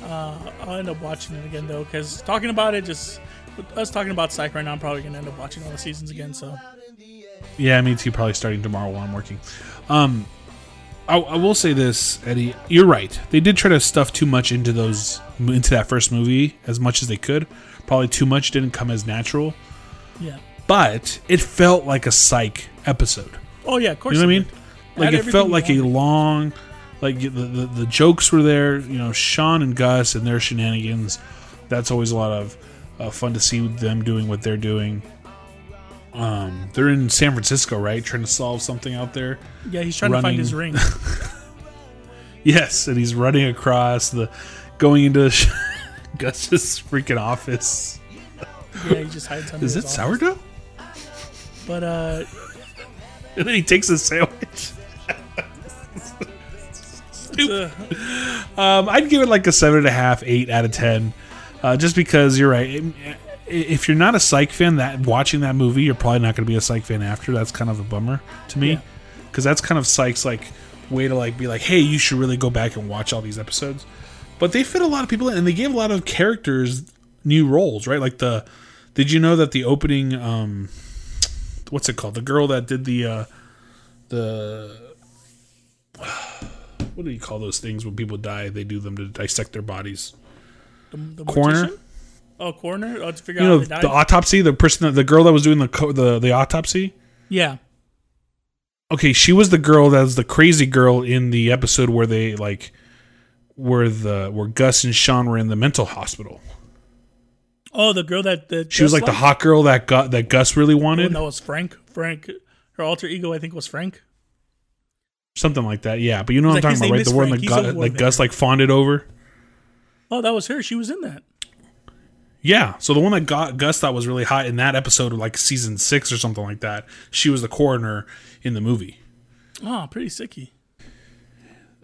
Uh, I'll end up watching it again though, because talking about it, just us talking about Psych right now, I'm probably gonna end up watching all the seasons again. So Yeah, me too. Probably starting tomorrow while I'm working. Um, I, I will say this, Eddie. You're right. They did try to stuff too much into those into that first movie as much as they could. Probably too much didn't come as natural, yeah. but it felt like a psych episode. Oh yeah, of course. You know what I mean? did. Like Had it felt like a long, like the, the the jokes were there. You know, Sean and Gus and their shenanigans. That's always a lot of uh, fun to see them doing what they're doing. Um, they're in San Francisco, right? Trying to solve something out there. Yeah, he's trying to find his ring. Yes, and he's running across the, going into Gus's freaking office. yeah, he just hides under. Is it office. sourdough? But uh, And then he takes a sandwich. it's, uh, Um, I'd give it like a seven and a half, eight out of ten, uh, just because you're right. I- If you're not a Psych fan, that watching that movie, you're probably not going to be a Psych fan after. That's kind of a bummer to me, Yeah. because that's kind of Psych's like way to like be like, hey, you should really go back and watch all these episodes. But they fit a lot of people in, and they gave a lot of characters new roles, right? Like the, did you know that the opening, um, what's it called? The girl that did the, uh, the what do you call those things when people die? They do them to dissect their bodies. the, the Coroner? mortician? Oh, coroner. Oh, to figure You out know they died. the autopsy. The person, that, the girl that was doing the co- the the autopsy. yeah. Okay, she was the girl that was the crazy girl in the episode where they like, where the where Gus and Sean were in the mental hospital. Oh, the girl that that She was like the hot girl that got that Gus really oh, wanted, that was Frank. Frank. Her alter ego, I think, was Frank. something like that. Yeah, but you know what Like, I'm talking about, right? The one that, a that Gus like fawned over. Oh, that was her. She was in that. Yeah, so the one that got Gus thought was really hot in that episode of like season six or something like that. She was the coroner in the movie. Oh, pretty sicky.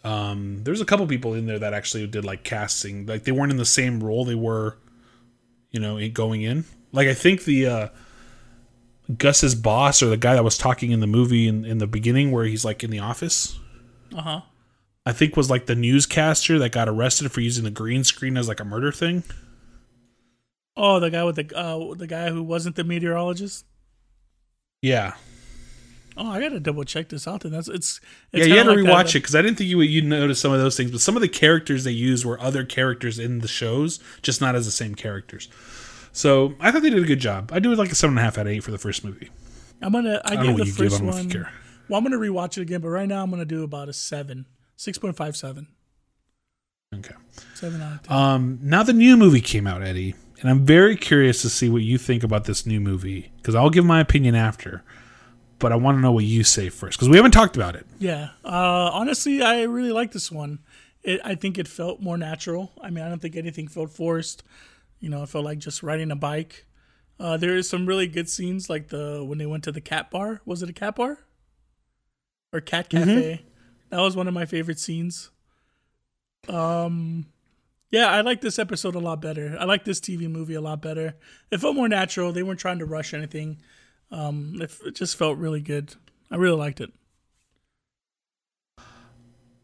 Um, there's a couple people in there that actually did like casting. Like they weren't in the same role they were, you know, going in. Like I think the uh, Gus's boss or the guy that was talking in the movie in, in the beginning where he's like in the office. Uh huh. I think was like the newscaster that got arrested for using the green screen as like a murder thing. Oh, the guy with the uh, the guy who wasn't the meteorologist. Yeah, Oh, I gotta double check this out. Then that's it's. yeah. You had to like rewatch that- it because I didn't think you would you notice some of those things, but some of the characters they used were other characters in the shows, just not as the same characters. So I thought they did a good job. I do it like a seven and a half out of eight for the first movie. I'm gonna. I, I don't know gave what the you give. I first don't know if you one. care. Well, I'm gonna rewatch it again, but right now I'm gonna do about a seven, six point five seven, Okay. seven out of ten. Um, now the new movie came out, Eddie, and I'm very curious to see what you think about this new movie because I'll give my opinion after, but I want to know what you say first because we haven't talked about it. Yeah. Uh, honestly, I really like this one. It, I think it felt more natural. I mean, I don't think anything felt forced. You know, it felt like just riding a bike. Uh, there is some really good scenes, like the when they went to the cat bar. Was it a cat bar or cat cafe? That was one of my favorite scenes. Um, yeah, I like this episode a lot better. I like this TV movie a lot better. It felt more natural. They weren't trying to rush anything. Um, it, it just felt really good. I really liked it.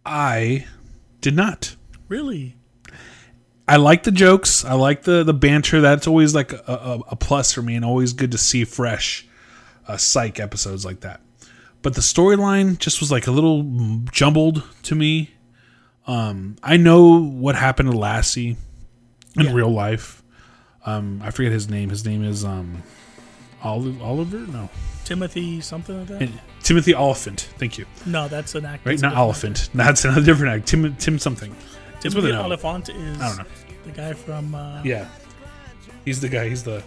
I did not. Really. I like the jokes. I like the the banter. That's always like a, a, a plus for me, and always good to see fresh uh, psych episodes like that. But the storyline just was like a little jumbled to me. Um, I know what happened to Lassie in Yeah. real life. Um, I forget his name. His name is um, Oliver. No, Timothy something like that? And Timothy Oliphant. Thank you. no, that's an actor. Right, not Oliphant. That's another different act. Tim Tim something. Timothy. Oliphant is I don't know. the guy from. Uh, Yeah, he's the guy. He's the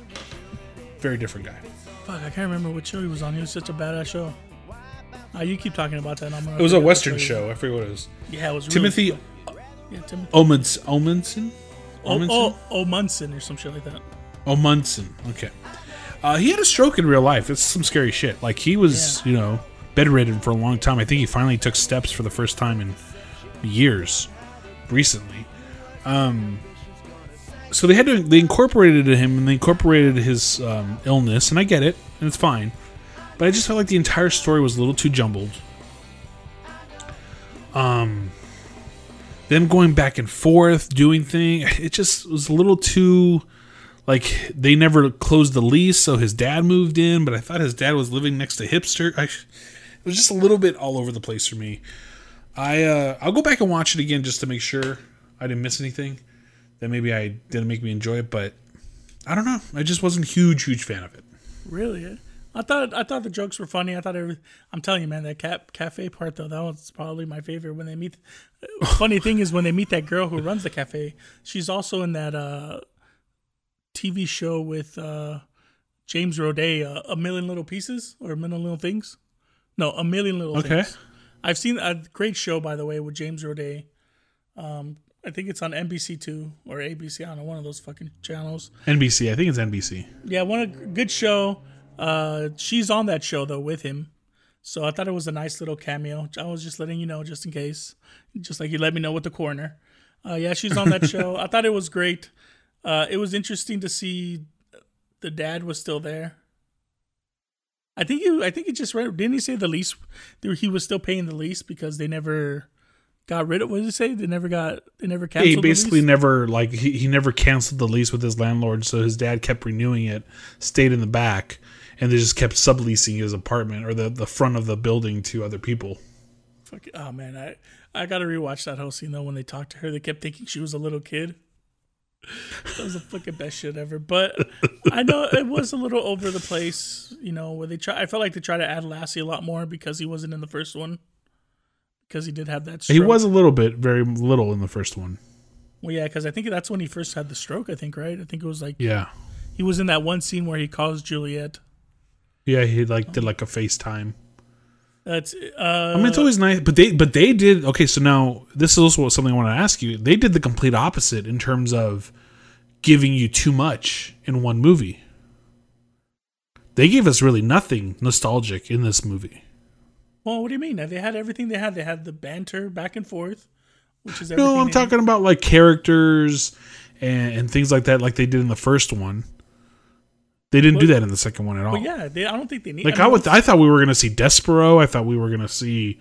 very different guy. Fuck, I can't remember what show he was on. He was such a badass show. Uh, you keep talking about that. and I'm gonna It was a Western show. I forget what it was. Yeah, it was Timothy cool. Yeah, Timothy. Oh, oh, oh, or some shit like that. Omundson. Okay. Uh, he had a stroke in real life. It's some scary shit. Like he was, you know, bedridden for a long time. I think he finally took steps for the first time in years recently. Um, so they had to they incorporated him and they incorporated his um, illness, and I get it, and it's fine. But I just felt like the entire story was a little too jumbled. Um, them going back and forth doing thing it just was a little too like they never closed the lease so his dad moved in but i thought his dad was living next to hipster I, it was just a little bit all over the place for me i uh i'll go back and watch it again just to make sure i didn't miss anything that maybe i didn't make me enjoy it but i don't know i just wasn't huge huge fan of it Really? I thought I thought the jokes were funny. I thought every, I'm telling you, man, that cap, cafe part though, that was probably my favorite. When they meet, funny thing is when they meet that girl who runs the cafe, she's also in that uh, TV show with uh, James Roday, uh, A Million Little Pieces or A Million Little Things. No, A Million Little Okay. Things. I've seen a great show by the way with James Roday. Um, I think it's on NBC two or ABC. I don't know one of those fucking channels. nbc i think it's nbc Yeah, one a good show. Uh, she's on that show though with him, so I thought it was a nice little cameo. I was just letting you know, just in case, just like you let me know with the coroner. Uh, yeah, she's on that show. I thought it was great. Uh, it was interesting to see the dad was still there. I think you. I think he just read. Didn't he say the lease? He was still paying the lease because they never got rid of. What did he say? They never got. They never Yeah, canceled. he the basically never like he, he never canceled the lease with his landlord, so his dad kept renewing it, stayed in the back, and they just kept subleasing his apartment or the, the front of the building to other people. Fuck, oh man, I I gotta rewatch that whole scene though. When they talked to her, they kept thinking she was a little kid. That was the fucking best shit ever. But I know it was a little over the place, you know, where they try. I felt like they tried to add Lassie a lot more because he wasn't in the first one. Because he did have that. Stroke. He was a little bit, very little in the first one. Well, yeah, because I think that's when he first had the stroke. I think right. I think it was like Yeah, he was in that one scene where he calls Juliet. Yeah, he like did like a FaceTime. That's uh. I mean, it's always nice, but they but they did okay. So now this is also something I want to ask you. They did the complete opposite in terms of giving you too much in one movie. They gave us really nothing nostalgic in this movie. well, what do you mean? They had everything they had. They had the banter back and forth, which is everything No, I'm talking about like characters and, and things like that, like they did in the first one. They didn't do that in the second one at all. Yeah, they, I don't think they need. like I I, would, I thought we were gonna see Despereaux. I thought we were gonna see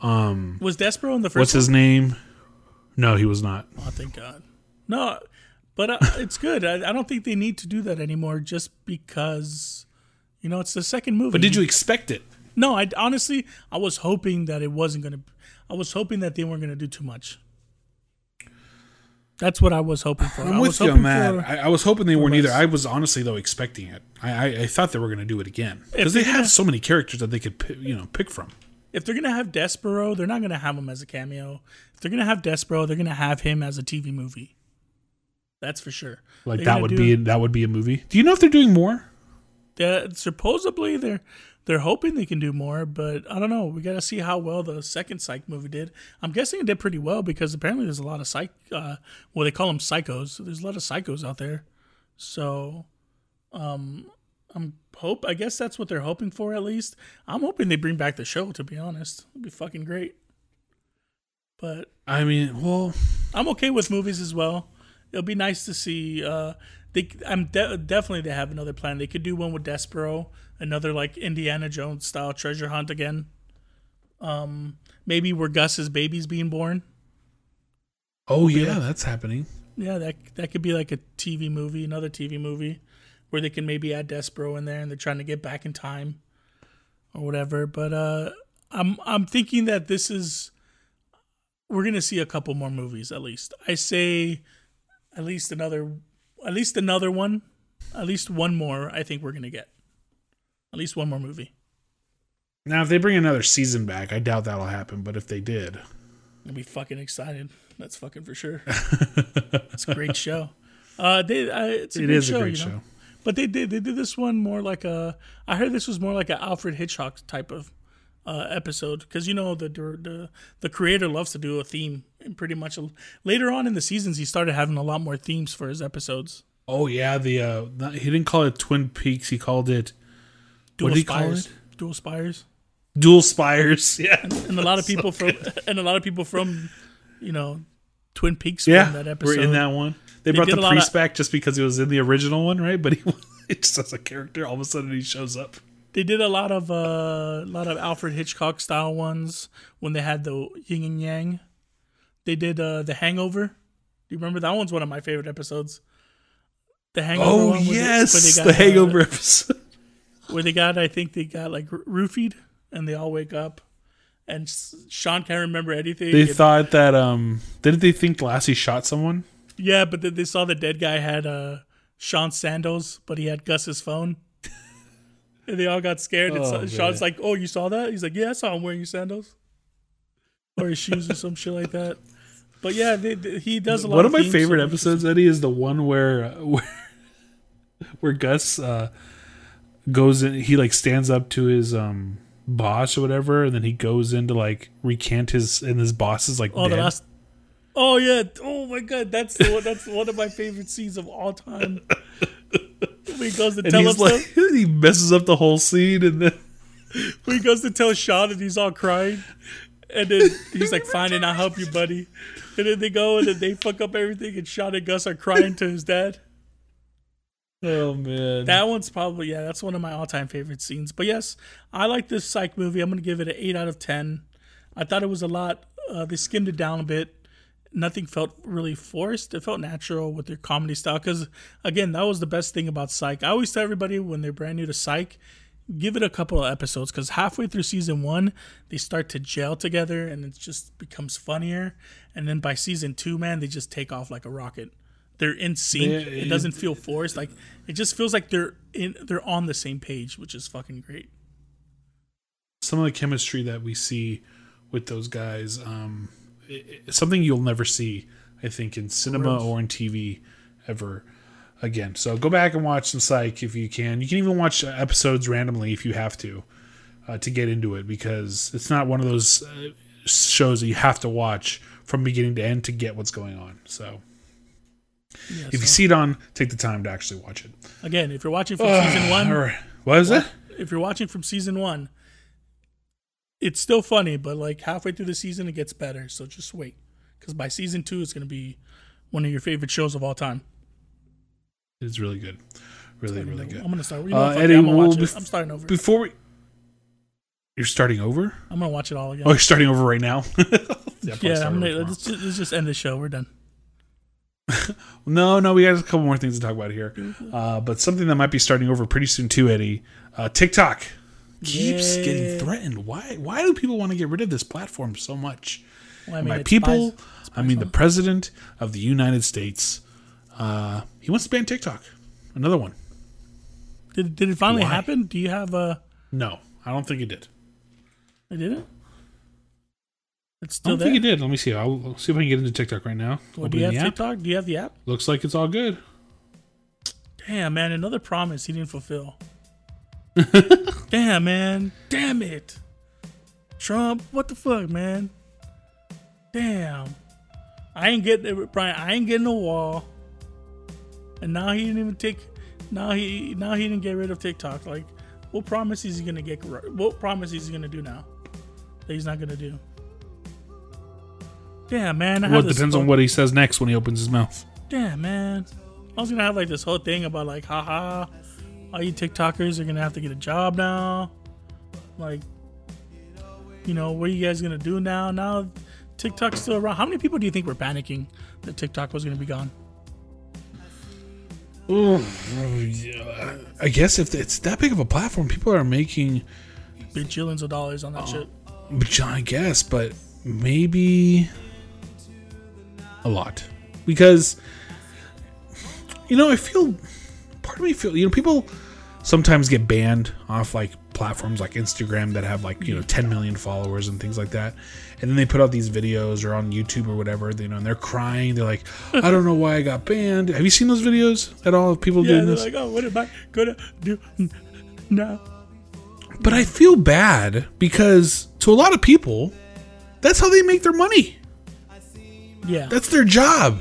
Um, Was Despereaux in the first? what's his name? No, he was not. one? Oh, thank God. No, but uh, it's good. I, I don't think they need to do that anymore, just because, you know, it's the second movie. But did you expect it? No, I honestly, I was hoping that it wasn't gonna. I was hoping that they weren't gonna do too much. That's what I was hoping for. I'm I with was you that. for- I, I was hoping they weren't either. I was honestly though expecting it. I I, I thought they were going to do it again because they have so many characters that they could you know pick from. if they're gonna have Despereaux, they're not gonna have him as a cameo. If they're gonna have Despereaux, they're gonna have him as a TV movie. That's for sure. Like They're that would do- be that would be a movie. Do you know if they're doing more? That supposedly they're they're hoping they can do more, but I don't know. We got to see how well the second Psych movie did. I'm guessing it did pretty well because apparently there's a lot of psych. Uh, well, they call them psychos. There's a lot of psychos out there, so um, I'm hope. I guess that's what they're hoping for at least. I'm hoping they bring back the show. To be honest, it'd be fucking great. But I mean, well, I'm okay with movies as well. It'll be nice to see. Uh, they, I'm de- definitely they have another plan. They could do one with Despereaux, another like Indiana Jones style treasure hunt again. Um, maybe where Gus's baby's being born. oh yeah, that's happening. Yeah, that that could be like a TV movie, another TV movie, where they can maybe add Despereaux in there and they're trying to get back in time, or whatever. But uh, I'm I'm thinking that this is we're gonna see a couple more movies at least. I say at least another, at least another one, at least one more. I think we're gonna get at least one more movie. Now, if they bring another season back, I doubt that'll happen. But if they did, I'll be fucking excited. That's fucking for sure. it's a great show. Uh, they, uh, it's a it is show, a great you know? show. But they did they did this one more like a. I heard this was more like an Alfred Hitchcock type of uh, episode because you know the the the creator loves to do a theme and pretty much later on in the seasons he started having a lot more themes for his episodes. Oh yeah, the uh, he didn't call it Twin Peaks. He called it Dual What did he call it? dual spires, Dual Spires. Yeah, and a lot of people from and a lot of people from you know Twin Peaks yeah, that we're in that one. They, brought the priest of- back just because he was in the original one, right? But he it just as a character, all of a sudden he shows up. They did a lot of uh, a lot of Alfred Hitchcock style ones when they had the yin and yang. they did uh, the Hangover. Do you remember that one's one of my favorite episodes? The Hangover. Oh they- yes, they the uh, Hangover episode. Where they got I think they got like roofied and they all wake up and Sean can't remember anything. They And- thought that um didn't they think Lassie shot someone? yeah, but then they saw the dead guy had uh, Sean's sandals, but he had Gus's phone. and they all got scared. and Oh. Sean's like, "Oh, you saw that?" He's like, "Yeah, I saw him wearing your sandals or his shoes or some shit like that." But yeah, they, they- he does a lot. One of my favorite episodes, Eddie, is the one where uh, where, where Gus uh, goes in. He like stands up to his um boss or whatever, and then he goes in to like recant his and his boss is like Oh, the dead. last. Oh yeah! Oh my god, that's the one, that's one of my favorite scenes of all time. he goes to and tell him like he messes up the whole scene, and then he goes to tell Sean, and he's all crying, and then he's like, "Fine, and I'll help you, buddy." And then they go and then they fuck up everything, and Sean and Gus are crying to his dad. Oh man, That one's probably yeah, that's one of my all-time favorite scenes. But yes, I like this psych movie. I'm gonna give it an eight out of ten. I thought it was a lot. Uh, they skimmed it down a bit. Nothing felt really forced. It felt natural with their comedy style. Because again, that was the best thing about Psych. I always tell everybody when they're brand new to Psych, give it a couple of episodes. Because halfway through season one, they start to gel together, and it just becomes funnier. And then by season two, man, they just take off like a rocket. They're in sync. Yeah, it it- doesn't feel forced. Like it just feels like they're in. They're on the same page, which is fucking great. some of the chemistry that we see with those guys, um, i- i- something you'll never see, I think, in cinema or in TV ever again. So go back and watch some Psych if you can. You can even watch episodes randomly if you have to uh, to get into it because it's not one of those uh, shows that you have to watch from beginning to end to get what's going on. So Yeah, if you see it on, take the time to actually watch it. again, if you're watching from season one, right. What is it? if you're watching from season one, it's still funny, but like halfway through the season, it gets better. So just wait, because by season two, it's gonna be one of your favorite shows of all time. It's really good. Really, really good. I'm gonna start. You know, Uh, Eddie, I'm well, bef- I'm starting over. Before we, you're starting over. I'm gonna watch it all again. Oh, you're starting over right now. yeah, yeah, I'm gonna let's just, let's just end the show. We're done. No, no, we got a couple more things to talk about here. Uh, but something that might be starting over pretty soon too, Eddie. Uh, TikTok keeps Yeah. getting threatened. Why? Why do people want to get rid of this platform so much? Well, I mean, by people, I mean the president of the United States. Uh, he wants to ban TikTok. Another one. Did did it finally Why? happen? Do you have a? No, I don't think it did. I did it. It's I don't there. think it did. Let me see. I'll, I'll see if I can get into TikTok right now. Well, do you have. TikTok? Do you have the app? Looks like it's all good. Damn, man, another promise he didn't fulfill. Damn, man. Damn it. Trump, what the fuck, man? Damn. I ain't getting Brian. I ain't getting a wall. And now he didn't even take now he now he didn't get rid of TikTok. Like, what promise is he gonna get what promise is he gonna do now? That he's not gonna do. Damn, man. I Well, it depends on what he says next when he opens his mouth. Damn, man. I was gonna have like this whole thing about like, haha, all you TikTokers are gonna have to get a job now. Like, you know, what are you guys gonna do now? Now TikTok's still around. How many people do you think were panicking that TikTok was gonna be gone? I guess if it's that big of a platform, people are making, Bajillions of dollars on that oh, shit. but I guess, but maybe a lot. Because you know I feel part of me feel you know people sometimes get banned off like platforms like Instagram that have like you know 10 million followers and things like that. And then they put out these videos or on YouTube or whatever you know and they're crying. They're like I don't know why I got banned. Have you seen those videos at all of people Yeah, doing this? like, oh, what am I gonna do now? But I feel bad because to a lot of people, that's how they make their money. Yeah, That's their job.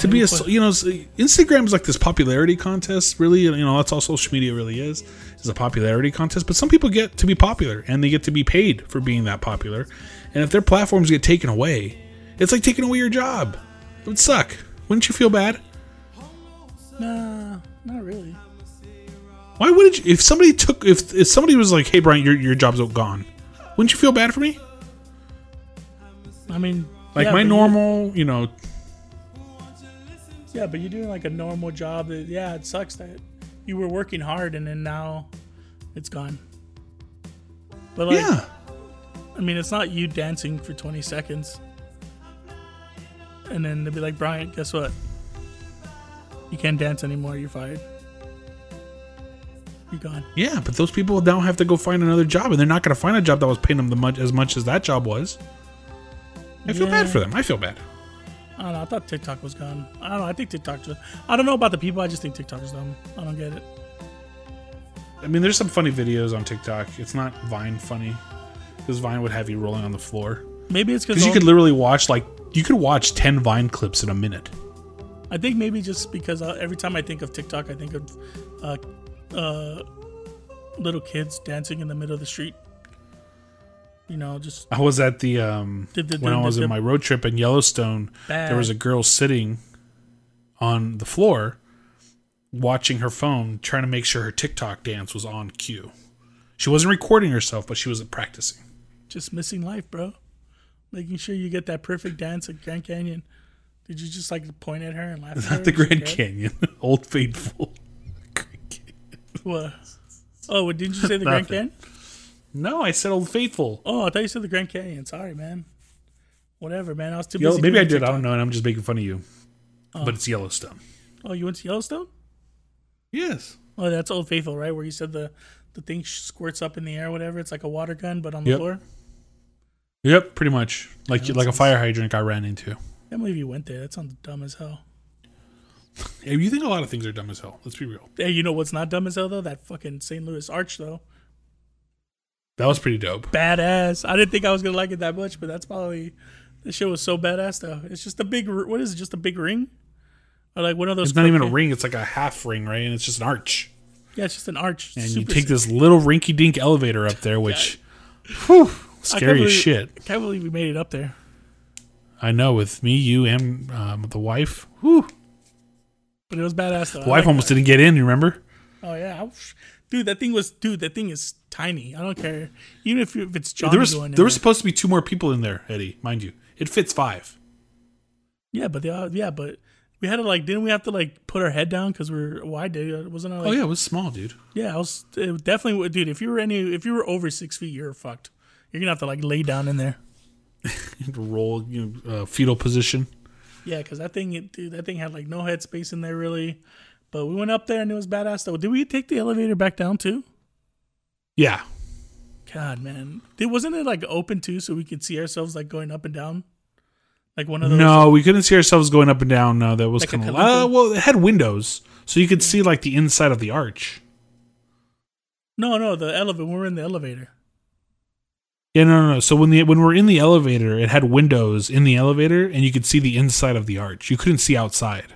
To be a, you know, Instagram is like this popularity contest. Really, you know, that's all social media really is, is a popularity contest. But some people get to be popular and they get to be paid for being that popular. And if their platforms get taken away, it's like taking away your job. It would suck. Wouldn't you feel bad? nah, not really. Why wouldn't you? If somebody took, if if somebody was like, "Hey, Brian, your your job's gone," wouldn't you feel bad for me? I mean, Like yeah, my normal, you know, yeah, but you're doing like a normal job. That, yeah, it sucks that you were working hard and then now it's gone. But like, yeah. I mean, it's not you dancing for 20 seconds. And then they'll be like, Brian, guess what? You can't dance anymore. You're fired. You're gone. Yeah, but those people now have to go find another job, and they're not going to find a job that was paying them the much as much as that job was. I feel bad for them. I feel bad. I don't know. I thought TikTok was gone. I don't know. I think TikTok just. I don't know about the people. I just think TikTok is dumb. I don't get it. I mean, there's some funny videos on TikTok. It's not Vine funny, because Vine would have you rolling on the floor. Maybe it's Because because you could literally watch like you could watch ten Vine clips in a minute. I think maybe just because uh, every time I think of TikTok, I think of uh, uh, little kids dancing in the middle of the street. You know, just I was at the um Did the- when I was in my road trip in Yellowstone. bad. There was a girl sitting on the floor, watching her phone, trying to make sure her TikTok dance was on cue. She wasn't recording herself, but she was practicing. just missing life, bro. Making sure you get that perfect dance at Grand Canyon. Did you just like point at her and laugh? at her Not the Grand? Canyon, Old Faithful. What? Oh, what, didn't you say the Grand Canyon? No, I said Old Faithful. Oh, I thought you said the Grand Canyon. Sorry, man. Whatever, man. I was too busy. maybe I did. I don't know, and I'm just making fun of you. Oh. But it's Yellowstone. Oh, you went to Yellowstone? Yes. Oh, that's Old Faithful, right? Where you said the the thing squirts up in the air, whatever. It's like a water gun, but on the Yep. floor. Yep, pretty much. Like that like a fire hydrant I ran into. I can't believe you went there. That sounds dumb as hell. Yeah, you think a lot of things are dumb as hell. Let's be real. Hey, you know what's not dumb as hell though? That fucking St. Louis Arch though. That was pretty dope. Badass. I didn't think I was gonna like it that much, but that's probably the shit was so badass though. It's just a big. What is it? Just a big ring? Or like one of those? It's not even a ring. It's like a half ring, right? And it's just an arch. Yeah, it's just an arch. And you take sick. this little rinky dink elevator up there, which, whew, scary as shit. I can't believe we made it up there. I know with me, you, and um, the wife. Whew. But it was badass though. I The wife like almost that. didn't get in. You remember? Oh yeah, dude, that thing was. Dude, that thing is tiny. I don't care. Even if, if it's Johnny there was going there was supposed to be two more people in there, Eddie. Mind you, it fits five. Yeah, but they all, yeah, but we had to like. Didn't we have to like put our head down because we're wide? Did wasn't it? Like, oh yeah, it was small, dude. Yeah, I was it definitely, dude. If you were any, if you were over six feet, you're fucked. You're gonna have to like lay down in there. Roll, you know, uh, fetal position. Yeah, because that thing, it- dude, that thing had like no headspace in there really. But we went up there and it was badass though. Did we take the elevator back down too? Yeah, God, man, Did, wasn't it like open too, so we could see ourselves like going up and down, like one of those? no, we couldn't see ourselves going up and down. No, that was Like a kind of uh, well, it had windows, so you could see like the inside of the arch. no, no, the elevator. We were in the elevator. Yeah, no, no, no. So when the when we're in the elevator, it had windows in the elevator, and you could see the inside of the arch. You couldn't see outside.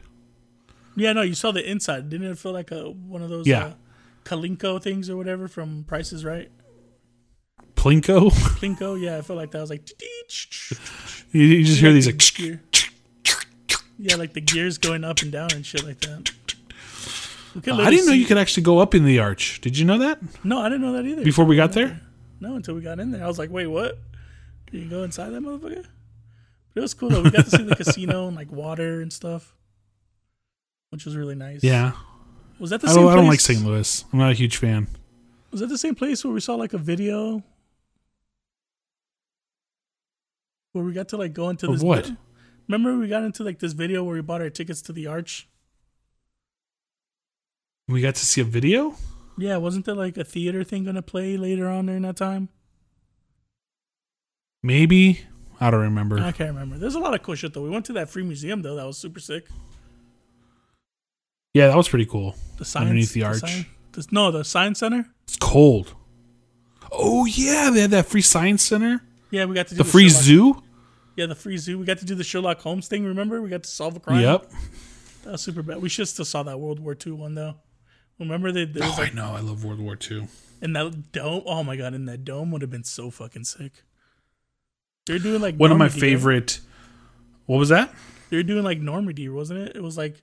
Yeah, no, you saw the inside. Didn't it feel like a one of those? Yeah. Uh, Kalinko things or whatever from Prices Right. Plinko, Plinko, yeah, I felt like that I was like. you, you just hear these the like. gear- Yeah, like the gears going up and down and shit like that. Could I didn't know you could actually go up in the arch. Did you know that No, I didn't know that either. before we got there? No, until we got in there. I was like, wait, what? You can go inside that motherfucker? But it was cool though. We got to see the casino and like water and stuff, which was really nice. Yeah, Was that the I same? don't, I don't like St. Louis. I'm not a huge fan. Was that the same place where we saw like a video where we got to like go into Of what? Remember we got into like this video where we bought our tickets to the Arch. We got to see a video. Yeah, wasn't there like a theater thing gonna play later on during that time? Maybe I don't remember. I can't remember. There's a lot of cool shit though. We went to that free museum though. That was super sick. Yeah, that was pretty cool. The science Underneath the arch. sci- the- no, the science center. It's cold. Oh yeah, they had that free science center, Yeah, we got to do the free Sherlock- zoo. Yeah, the free zoo. We got to do the Sherlock Holmes thing. Remember, we got to solve a crime. Yep. that was super bad. We should still saw that World War II one though. Remember they Oh, like I know. I love World War II. And that dome. Oh my god, in that dome would have been so fucking sick. They're doing like One of my Normandy, favorite. What was that? They're doing like Normandy, wasn't it? It was like you can either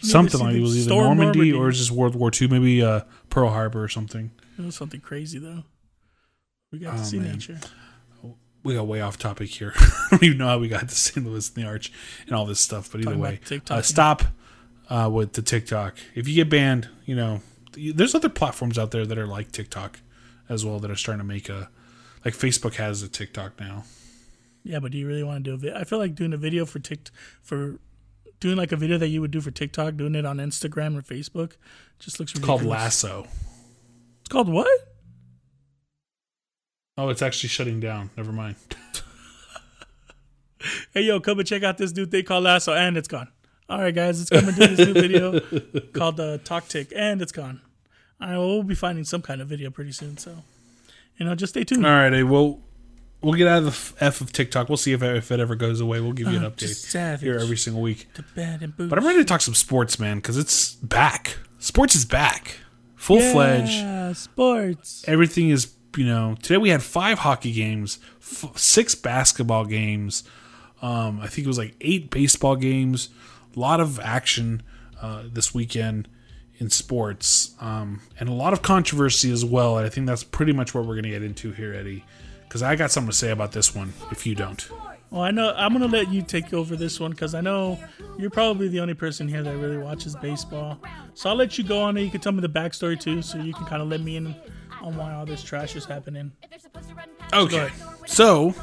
Something like it was either storm Normandy, or just World War II, maybe uh, Pearl Harbor or something. it was something crazy though. We got Oh, to see man. nature. we got way off topic here. I don't even know how we got to St. Louis and the Arch and all this stuff. But either way, uh, stop uh, with the TikTok. If you get banned, you know, there's other platforms out there that are like TikTok as well that are starting to make a like Facebook has a TikTok now. Yeah, but do you really want to do a video? I feel like doing a video for Tik for doing like a video that you would do for TikTok, doing it on Instagram or Facebook, just looks ridiculous. Called Lasso. It's called what? Oh, it's actually shutting down. Never mind. Hey yo, come and check out this new thing called Lasso, and it's gone. All right, guys, let's come and do this new video called the Talk Tick, and it's gone. I will be finding some kind of video pretty soon, so you know, just stay tuned. All right, well, we'll get out of the f- of TikTok. We'll see if if it ever goes away. We'll give you an Uh, update savage. here every single week. To bed and boots. But I'm ready to talk some sports, man, because it's back. Sports is back, full fledged. Yeah, sports. Everything is, you know. Today we had five hockey games, f- six basketball games. Um, I think it was like eight baseball games. A lot of action uh, this weekend in sports, um, and a lot of controversy as well. And I think that's pretty much what we're going to get into here, Eddie. Because I got something to say about this one. If you don't, Well, I know I'm gonna let you take over this one because I know you're probably the only person here that really watches baseball. So I'll let you go on it. You can tell me the backstory too, so you can kind of let me in on why all this trash is happening. Okay. So,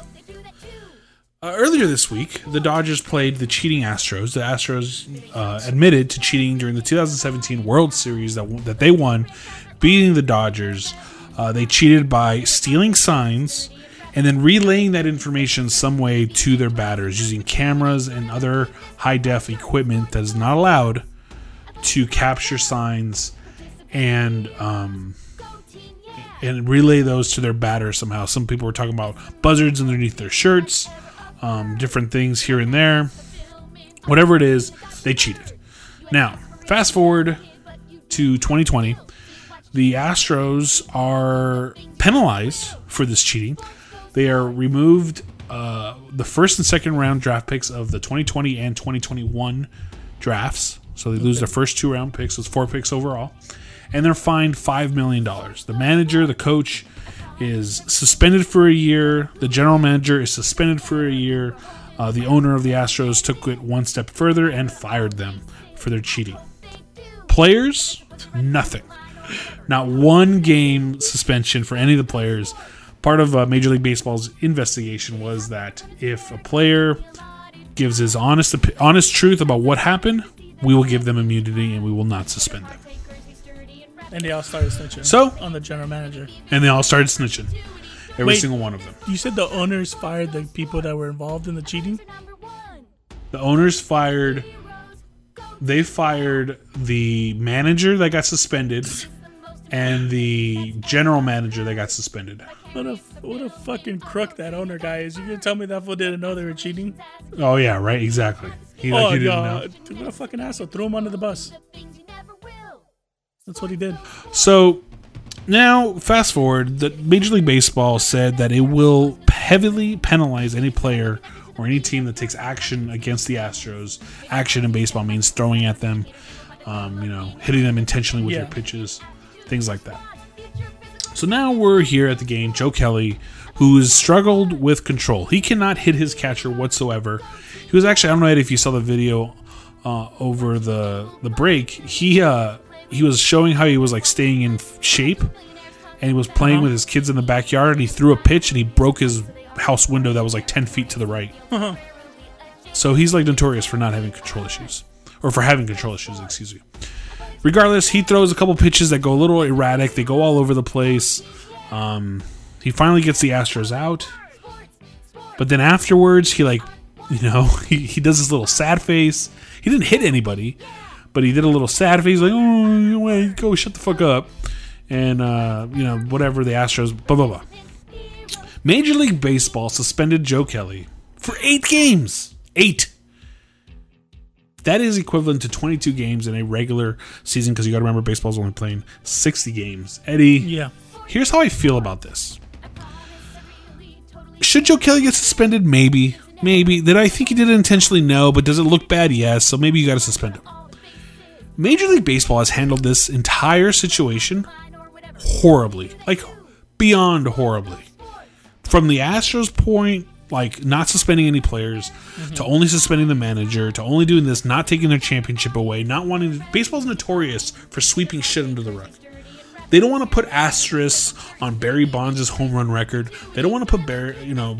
uh, earlier this week, the Dodgers played the cheating Astros. The Astros uh, admitted to cheating during the 2017 World Series that, that they won, beating the Dodgers. Uh, they cheated by stealing signs and then relaying that information some way to their batters using cameras and other high def equipment that is not allowed to capture signs and um, and relay those to their batters somehow. Some people were talking about buzzards underneath their shirts, um, different things here and there. Whatever it is, they cheated. Now, fast forward to 2020, the Astros are penalized for this cheating. They are removed uh, the first and second round draft picks of the 2020 and 2021 drafts. So they lose their first two round picks. It's four picks overall. And they're fined $5 million. The manager, the coach, is suspended for a year. The general manager is suspended for a year. Uh, the owner of the Astros took it one step further and fired them for their cheating. Players, nothing. Not one game suspension for any of the players. Part of uh, Major League Baseball's investigation was that if a player gives his honest honest truth about what happened, we will give them immunity and we will not suspend them. And they all started snitching. So- on the general manager, And they all started snitching. Every Wait. single one of them. you said the owners fired the people that were involved in the cheating. The owners fired. They fired the manager that got suspended, and the general manager that got suspended. What a what a fucking crook that owner guy is. You gonna tell me that fool didn't know they were cheating? Oh yeah, right, exactly. He, like, oh he didn't know. what a fucking asshole! Threw him under the bus. That's what he did. So now, fast forward, the Major League Baseball said that it will heavily penalize any player or any team that takes action against the Astros. Action in baseball means throwing at them, um, you know, hitting them intentionally with Yeah. your pitches, things like that. So now we're here at the game. Joe Kelly, who has struggled with control, he cannot hit his catcher whatsoever. He was actually I don't know if you saw the video uh, over the the break. He uh, he was showing how he was like staying in shape, and he was playing with his kids in the backyard. And he threw a pitch and he broke his house window that was like ten feet to the right. So he's like notorious for not having control issues, or for having control issues. Excuse me. Regardless, he throws a couple pitches that go a little erratic. They go all over the place. Um, he finally gets the Astros out, but then afterwards, he like, you know, he, he does this little sad face. He didn't hit anybody, but he did a little sad face, like, oh, go shut the fuck up, and uh, you know, whatever. The Astros, blah blah blah. Major League Baseball suspended Joe Kelly for eight games. Eight. That is equivalent to 22 games in a regular season because you got to remember baseball's only playing 60 games. Eddie, Yeah. here's how I feel about this. Should Joe Kelly get suspended? Maybe. Maybe. Did I think he did it intentionally? No. But does it look bad? Yes. So maybe you got to suspend him. Major League Baseball has handled this entire situation horribly. Like, beyond horribly. from the Astros point, like not suspending any players, Mm-hmm. to only suspending the manager, to only doing this, not taking their championship away, not wanting. To, baseball's notorious for sweeping shit under the rug. They don't want to put asterisks on Barry Bonds' home run record. They don't want to put Barry, you know,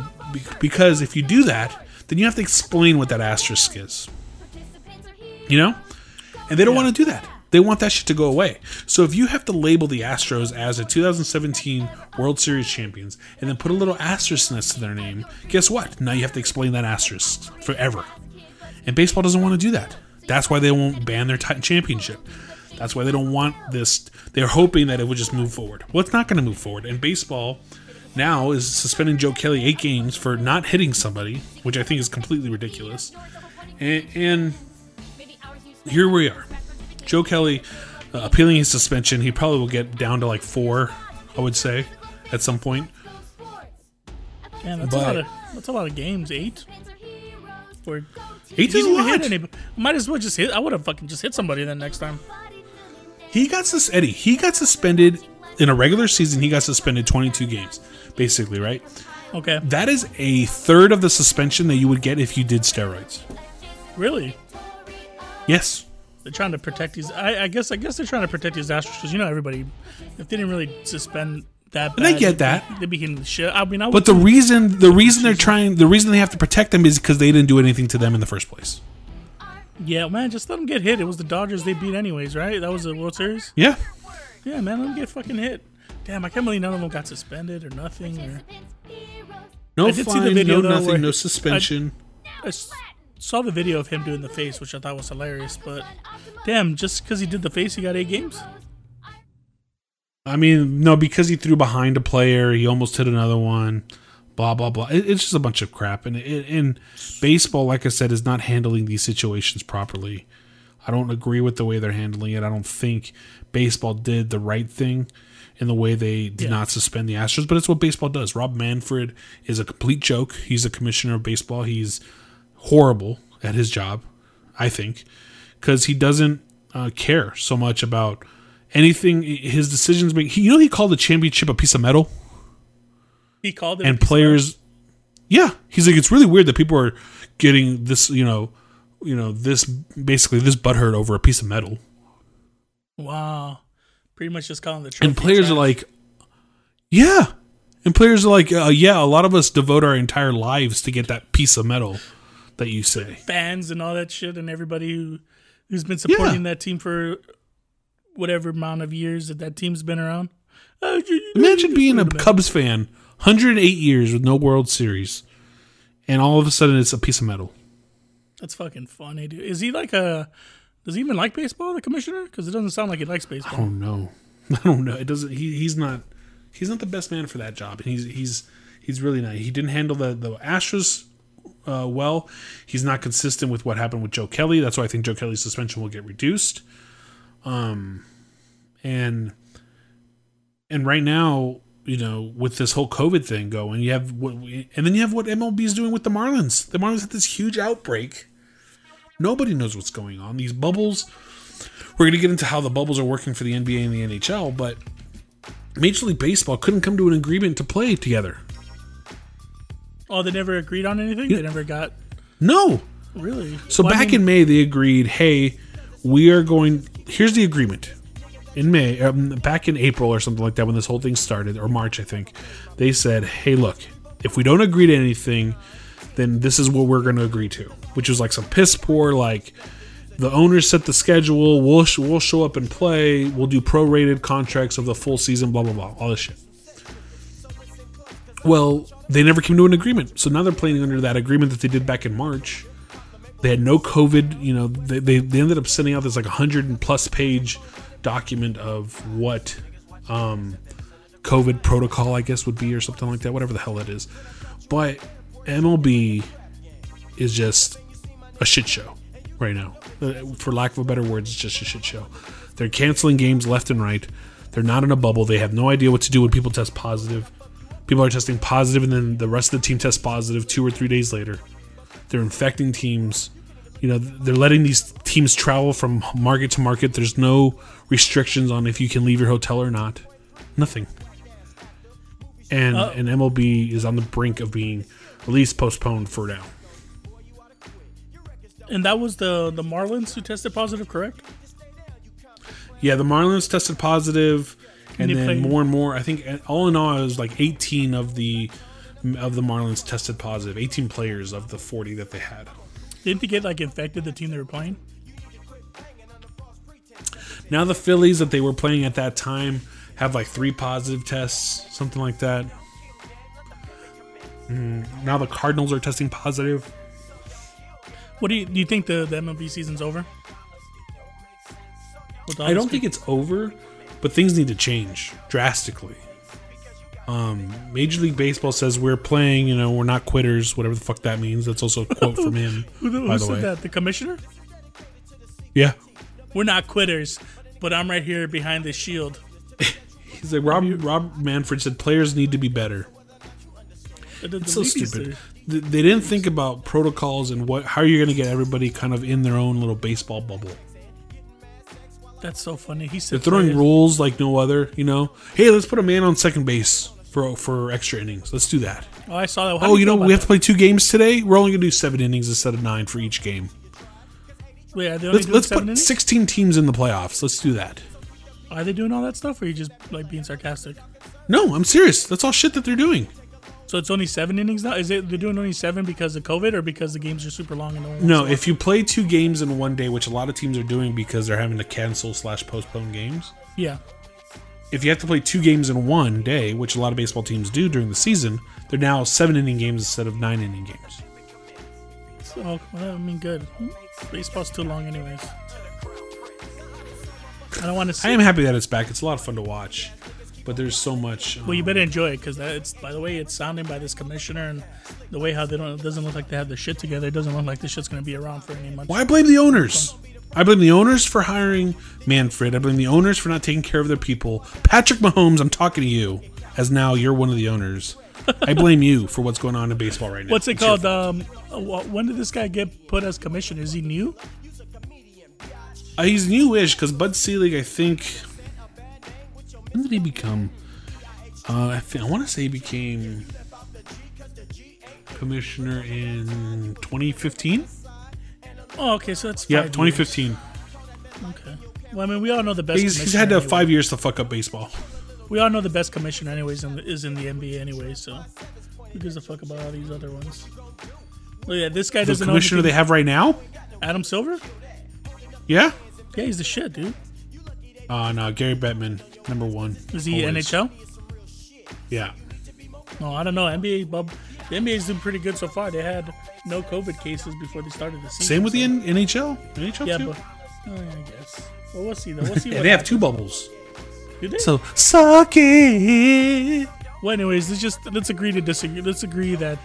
because if you do that, then you have to explain what that asterisk is. You know? And they don't want to do that. They want that shit to go away. So if you have to label the Astros as a 2017 World Series champions and then put a little asterisk next to their name, guess what? Now you have to explain that asterisk forever. And baseball doesn't want to do that. That's why they won't ban their t- championship. That's why they don't want this. They're hoping that it would just move forward. Well, it's not going to move forward. And baseball now is suspending Joe Kelly eight games for not hitting somebody, which I think is completely ridiculous. And, and here we are. Joe Kelly uh, appealing his suspension. He probably will get down to like four, I would say, at some point. Man, that's a lot of that's a lot of games. Eight. Or Eight he didn't even hit anybody. Might as well just hit. I would have fucking just hit somebody then next time. He got sus- Eddie. He got suspended in a regular season. He got suspended 22 games, basically, right? Okay. That is a third of the suspension that you would get if you did steroids. Really? Yes. They're trying to protect these. I, I guess. I guess they're trying to protect these Astros because you know everybody. If they didn't really suspend that, And I bad, get that. They'd be hitting the shit. I mean, I would But the reason the reason they're trying the reason they have to protect them is because they didn't do anything to them in the first place. yeah, man, just let them get hit. It was the Dodgers they beat anyways, right? That was the World Series. Yeah. Yeah, man, let them get fucking hit. Damn, I can't believe none of them got suspended or nothing. Or No I did see the fine, video, no though, nothing, no suspension. I s- saw the video of him doing the face, which I thought was hilarious. But damn, just because he did the face, he got eight games. I mean, no, because he threw behind a player, he almost hit another one. Blah blah blah. It, it's just a bunch of crap, and it, and baseball, like I said, is not handling these situations properly. I don't agree with the way they're handling it. I don't think baseball did the right thing in the way they did Yeah. not suspend the Astros, but it's what baseball does. Rob Manfred is a complete joke. He's a commissioner of baseball. He's horrible at his job, I think, because he doesn't uh, care so much about anything. His decisions make. He, you know, he called the championship a piece of metal, He called it. and players. Yeah, he's like, it's really weird that people are getting this. You know, you know this basically this butthurt over a piece of metal. Wow, pretty much just calling the. Trophy and players are like, yeah. And players are like, uh, yeah, a lot of us devote our entire lives to get that piece of metal that you say. fans and all that shit, and everybody who who's been supporting that team for whatever amount of years that that team's been around. Uh, you- Imagine being a. Cubs fan, 108 years with no World Series, and all of a sudden it's a piece of metal. That's fucking funny, dude. Is he like a? Does he even like baseball, the commissioner? Because it doesn't sound like he likes baseball. Oh no, I don't know. It doesn't. He, he's not. He's not the best man for that job, and he's he's he's really not. He didn't handle the the Astros uh, well. He's not consistent with what happened with Joe Kelly. That's why I think Joe Kelly's suspension will get reduced. Um, and and right now, you know, with this whole COVID thing going, you have what, and then you have what MLB is doing with the Marlins. The Marlins had this huge outbreak. Nobody knows what's going on. These bubbles. We're going to get into how the bubbles are working for the NBA and the NHL, but Major League Baseball couldn't come to an agreement to play together. Oh, they never agreed on anything. Yeah. They never got No. really. So Well, I back mean, in May, they agreed, hey, we are going. Here's the agreement. In May, um, back in April or something like that, when this whole thing started, or March, I think, they said, hey, look, if we don't agree to anything, then this is what we're going to agree to, which was like some piss poor, like the owners set the schedule, we'll, sh- we'll show up and play, we'll do prorated contracts of the full season, blah, blah, blah, all this shit. Well, they never came to an agreement. So now they're playing under that agreement that they did back in March. They had no COVID. You know, they, they, they ended up sending out this like 100 and plus page document of what um, COVID protocol, I guess, would be or something like that, whatever the hell that is. But MLB is just a shit show right now. Uh, For lack of a better word, it's just a shit show. They're canceling games left and right. They're not in a bubble. They have no idea what to do when people test positive. People are testing positive, and then the rest of the team tests positive two or three days later. They're infecting teams. You know, they're letting these teams travel from market to market. There's no restrictions on if you can leave your hotel or not. Nothing. and Oh. and MLB is on the brink of being at least postponed for now. And that was the the Marlins who tested positive, correct? Yeah, the Marlins tested positive, and then played- more and more. I think uh, all in all, it was like 18 of the of the Marlins tested positive. 18 players of the 40 that they had. Didn't they get like infected the team they were playing? Now the Phillies that they were playing at that time have like three positive tests, something like that. Mm, now the Cardinals are testing positive. What do you do? You think the the MLB season's over? I don't think it's over, but things need to change drastically. Um, Major League Baseball says we're playing, you know, we're not quitters, whatever the fuck that means. That's also a quote from him, Who, who by the said way. that? The commissioner? Yeah, We're not quitters, but I'm right here behind the shield. he's like Rob. Rob Manfred said players need to be better. It's so stupid. Th- They didn't think about protocols and what how you're going to get everybody kind of in their own little baseball bubble. That's so funny. He They're said throwing players- rules like no other. You know, hey, let's put a man on second base for for extra innings. Let's do that. Oh, I saw that. How Oh, do you know, we have to play two games today. We're only going to do seven innings instead of nine for each game. that? Wait, are they only Let's doing let's put innings? 16 teams in the playoffs. Let's do that. Are they doing all that stuff, or are you just like being sarcastic? No, I'm serious. That's all shit that they're doing. So it's only seven innings now. Is it they're doing only seven because of COVID, or because the games are super long and no No, if you play two games in one day, which a lot of teams are doing because they're having to cancel slash postpone games. yeah. If you have to play two games in one day, which a lot of baseball teams do during the season, they're now seven inning games instead of nine inning games. So well, I mean, good. Baseball's too long, anyways. I don't want to see. I am happy that it's back. It's a lot of fun to watch, but there's so much. Well, you um, better enjoy it because it's by the way it's sounding by this commissioner and the way how they don't. It doesn't look like they have the shit together. It doesn't look like this shit's gonna be around for any months. Why blame the owners? I blame the owners for hiring Manfred. I blame the owners for not taking care of their people. Patrick Mahomes, I'm talking to you, as now you're one of the owners. I blame you for what's going on in baseball right now. What's it It's called? Um, when did this guy get put as commissioner? Is he new? Uh, he's newish because Bud Selig, I think. When did he become? Uh, I, think, I want to say he became commissioner in 2015. Oh, okay, so that's Yeah, 2015. years. Okay. Well, I mean, we all know the best. He's, he's had anyway. five years to fuck up baseball. We all know the best commissioner, anyways, in the, is in the NBA, anyway. So who gives a fuck about all these other ones? Well, yeah, this guy The doesn't know commissioner they have right now? Adam Silver. Yeah. Yeah, he's the shit, dude. Uh, no, Gary Bettman, number one. Is he Always. NHL? Yeah. No, I don't know. NBA, Bob. The NBA's doing pretty good so far. They had no COVID cases before they started the season. Same with so- the N- NHL. NHL Yeah, too. but oh, yeah, I guess. Well, we'll see though. We'll see. yeah, they have two bubbles. Do they? So suck it. Well, anyways, let's just let's agree to disagree. Let's agree that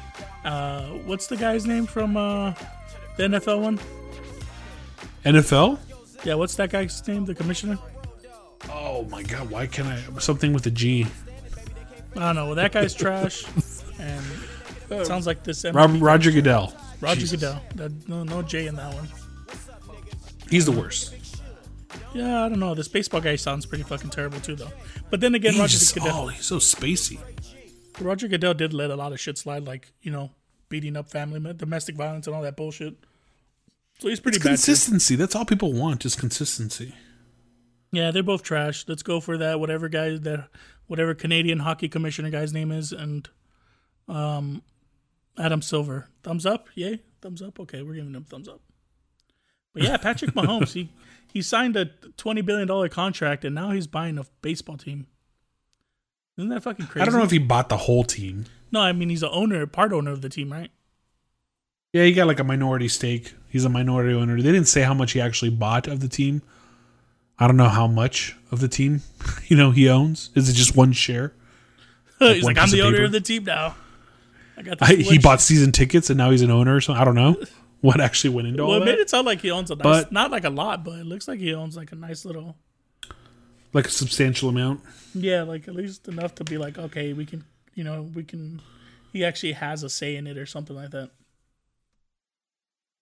uh, what's the guy's name from uh, the NFL one? NFL. Yeah, what's that guy's name? The commissioner? Oh my god, why can't I something with a G? I don't know. Well, that guy's trash, and it sounds like this. Rob, Roger Goodell. Roger Jesus. Goodell. That, no, no J in that one. He's the worst. Yeah, I don't know. This baseball guy sounds pretty fucking terrible too, though. But then again, Roger just, Goodell. oh, he's so spacey. Roger Goodell did let a lot of shit slide, like you know, beating up family, domestic violence, and all that bullshit. So he's pretty It's bad. too. consistency. That's all people want, just consistency. Yeah, they're both trash. Let's go for that. Whatever guy that, whatever Canadian hockey commissioner guy's name is, and um, Adam Silver. Thumbs up, yay. Thumbs up. Okay, we're giving him thumbs up. But yeah, Patrick Mahomes. he he signed a twenty billion dollar contract, and now he's buying a baseball team. Isn't that fucking crazy? I don't know if he bought the whole team. No, I mean he's a owner, part owner of the team, right? Yeah, he got like a minority stake. He's a minority owner. They didn't say how much he actually bought of the team. I don't know how much of the team, you know, he owns. Is it just one share? he's one like, I'm the of owner paper? of the team now. I got. I, he bought season tickets and now he's an owner. or something. I don't know what actually went into Well, all it made it sound like he owns a nice, But- not like a lot, but it looks like he owns like a nice little. Like a substantial amount. Yeah, like at least enough to be like, okay, we can, you know, we can. He actually has a say in it or something like that.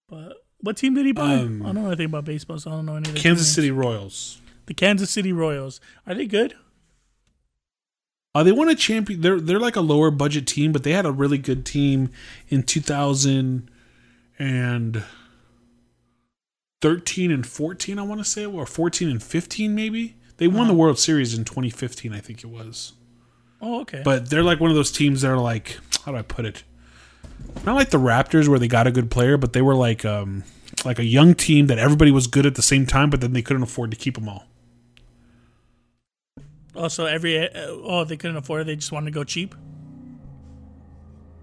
But what team did he buy? Um, I don't know anything about baseball, so I don't know any. Of Kansas City. Royals. the Kansas City Royals. Are they good? Uh, they won a champion. They're they're like a lower budget team, but they had a really good team in 2013 and 14. I want to say, or 14 and 15 maybe. They won the World Series in 2015, I think it was. Oh, okay. But they're like one of those teams that are like, how do I put it? Not like the Raptors where they got a good player, but they were like um like a young team that everybody was good at the same time, but then they couldn't afford to keep them all. also, every uh, oh they couldn't afford it. They just wanted to go cheap.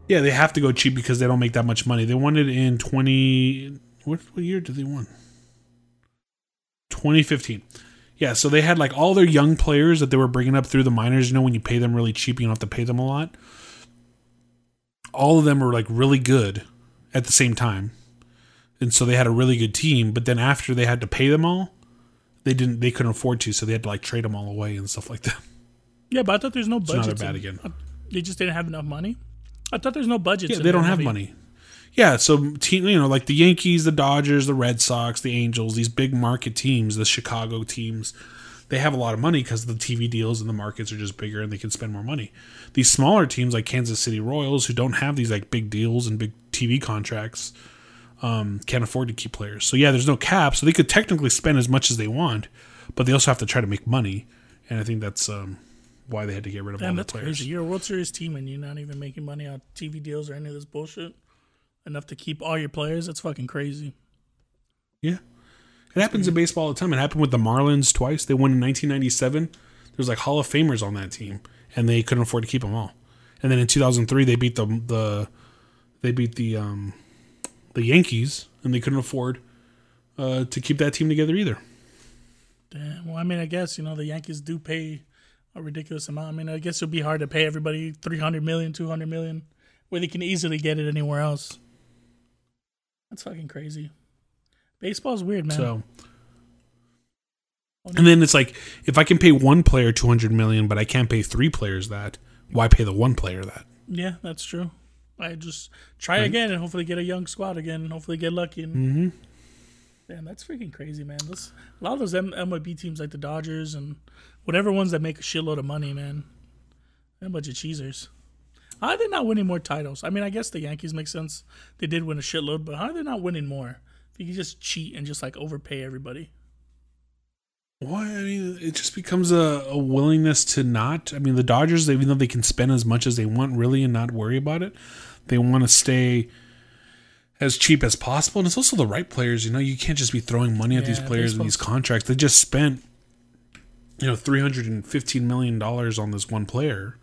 Yeah, they have to go cheap because they don't make that much money. They won it in twenty. What, what year did they win? Twenty fifteen. Yeah, so they had like all their young players that they were bringing up through the minors. You know, when you pay them really cheap, you don't have to pay them a lot. All of them were like really good at the same time, and so they had a really good team. But then after they had to pay them all, they didn't. They couldn't afford to, so they had to like trade them all away and stuff like that. Yeah, but I thought there's no So now budget. they're bad again. They just didn't have enough money. I thought there's no budget. Yeah, they don't have money. Yeah, so team, you know, like the Yankees, the Dodgers, the Red Sox, the Angels, these big market teams, the Chicago teams, they have a lot of money because the TV deals and the markets are just bigger and they can spend more money. These smaller teams like Kansas City Royals, who don't have these like big deals and big TV contracts, um, can't afford to keep players. So yeah, there's no cap, so they could technically spend as much as they want, but they also have to try to make money, and I think that's um, why they had to get rid of all Damn, the that's players. crazy. You're a World Series team and you're not even making money on TV deals or any of this bullshit. Enough to keep all your players. That's fucking crazy. Yeah. It happens in baseball all the time. It happened with the Marlins twice. They won in 1997. There's like Hall of Famers on that team, and they couldn't afford to keep them all. And then in 2003, they beat the the they beat the um the Yankees, and they couldn't afford uh, to keep that team together either. Damn. Well, I mean, I guess you know the Yankees do pay a ridiculous amount. I mean, I guess it'd be hard to pay everybody 300 million, 200 million, where they can easily get it anywhere else. That's fucking crazy. Baseball's weird, man. So. And then it's like, if I can pay one player 200 million, but I can't pay three players that, why pay the one player that? yeah, that's true. I just try Right. again and hopefully get a young squad again and hopefully get lucky. And Mm-hmm. Damn, that's freaking crazy, man. This, a lot of those M- MLB teams like the Dodgers and whatever ones that make a shitload of money, man. They're a bunch of cheesers. How are they not winning more titles? I mean, I guess the Yankees make sense. They did win a shitload, but how are they not winning more? You can just cheat and just like overpay everybody. Why? I mean, it just becomes a, a willingness to not. I mean, the Dodgers, even though they can spend as much as they want, really, and not worry about it, they want to stay as cheap as possible. And it's also the right players. You know, you can't just be throwing money at these players and these contracts. They just spent, you know, three hundred and fifteen million dollars on this one player,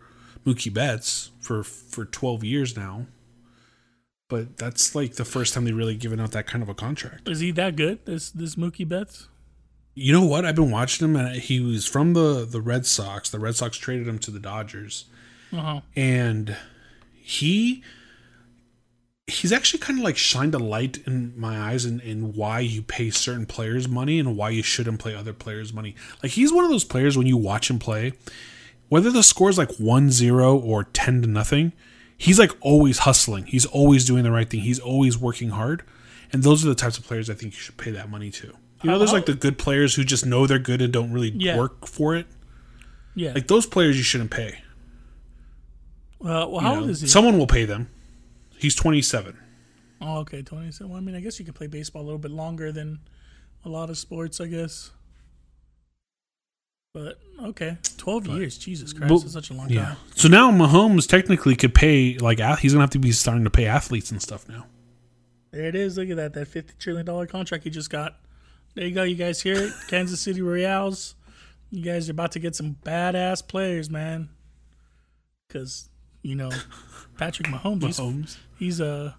Mookie Betts, for for twelve years now. But that's like the first time they really given out that kind of a contract. Is he that good? This this Mookie Betts? You know what? I've been watching him, and he was from the the Red Sox. The Red Sox traded him to the Dodgers, Uh huh. and he he's actually kind of like shined a light in my eyes in, in why you pay certain players money and why you shouldn't play other players money. Like he's one of those players when you watch him play, whether the score is like 1-0 or 10 to nothing, he's like always hustling. He's always doing the right thing. He's always working hard. And those are the types of players I think you should pay that money to. You know, there's like the good players who just know they're good and don't really Yeah. work for it. Yeah. Like those players you shouldn't pay. uh, well, You how know, old is he? Someone will pay them. He's 27. oh, okay, twenty. So, well, I mean, I guess you can play baseball a little bit longer than a lot of sports, I guess. But okay, twelve years. Jesus Christ, But- that's such a long Yeah. time. So now Mahomes technically could pay like he's gonna have to be starting to pay athletes and stuff now. There it is. Look at that. That fifty trillion dollar contract he just got. There you go. You guys hear it? Kansas City Royals. You guys are about to get some badass players, man. Because you know Patrick Mahomes. He's, Mahomes. he's a.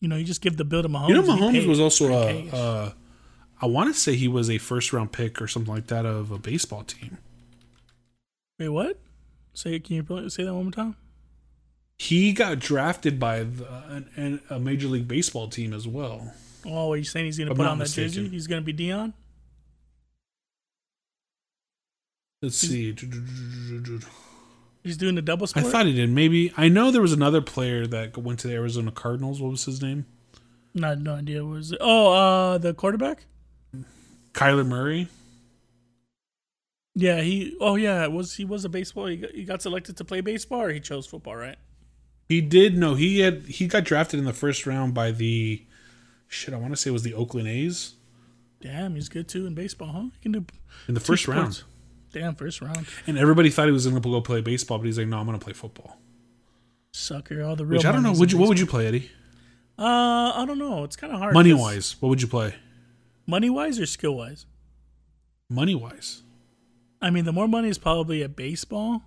You know, you just give the bill to Mahomes. You know, Mahomes was also a. I want to say he was a first round pick or something like that of a baseball team. Wait, what? Say can you say that one more time? He got drafted by the, an, an, a major league baseball team as well. Oh, are you saying he's gonna put not on that mistaken. jersey? He's gonna be Deion. Let's see. He's doing the double I thought he did. Maybe I know there was another player that went to the Arizona Cardinals. What was his name? No, no idea. What was it? Oh, uh, the quarterback. Kyler Murray. Yeah, he. Oh yeah, was he was a baseball? He got, he got selected to play baseball, or he chose football, right? He did no. He had he got drafted in the first round by the shit. I want to say it was the Oakland A's Damn, he's good too in baseball, huh? He can do in the first round. Damn, first round. and everybody thought he was going to go play baseball, but he's like, no, I'm going to play football. Sucker, all the real. Which I don't know. Would you, what would you play, Eddie? Uh, I don't know. It's kind of hard. Money wise, what would you play? Money wise, or skill wise. Money wise, I mean, the more money is probably at baseball,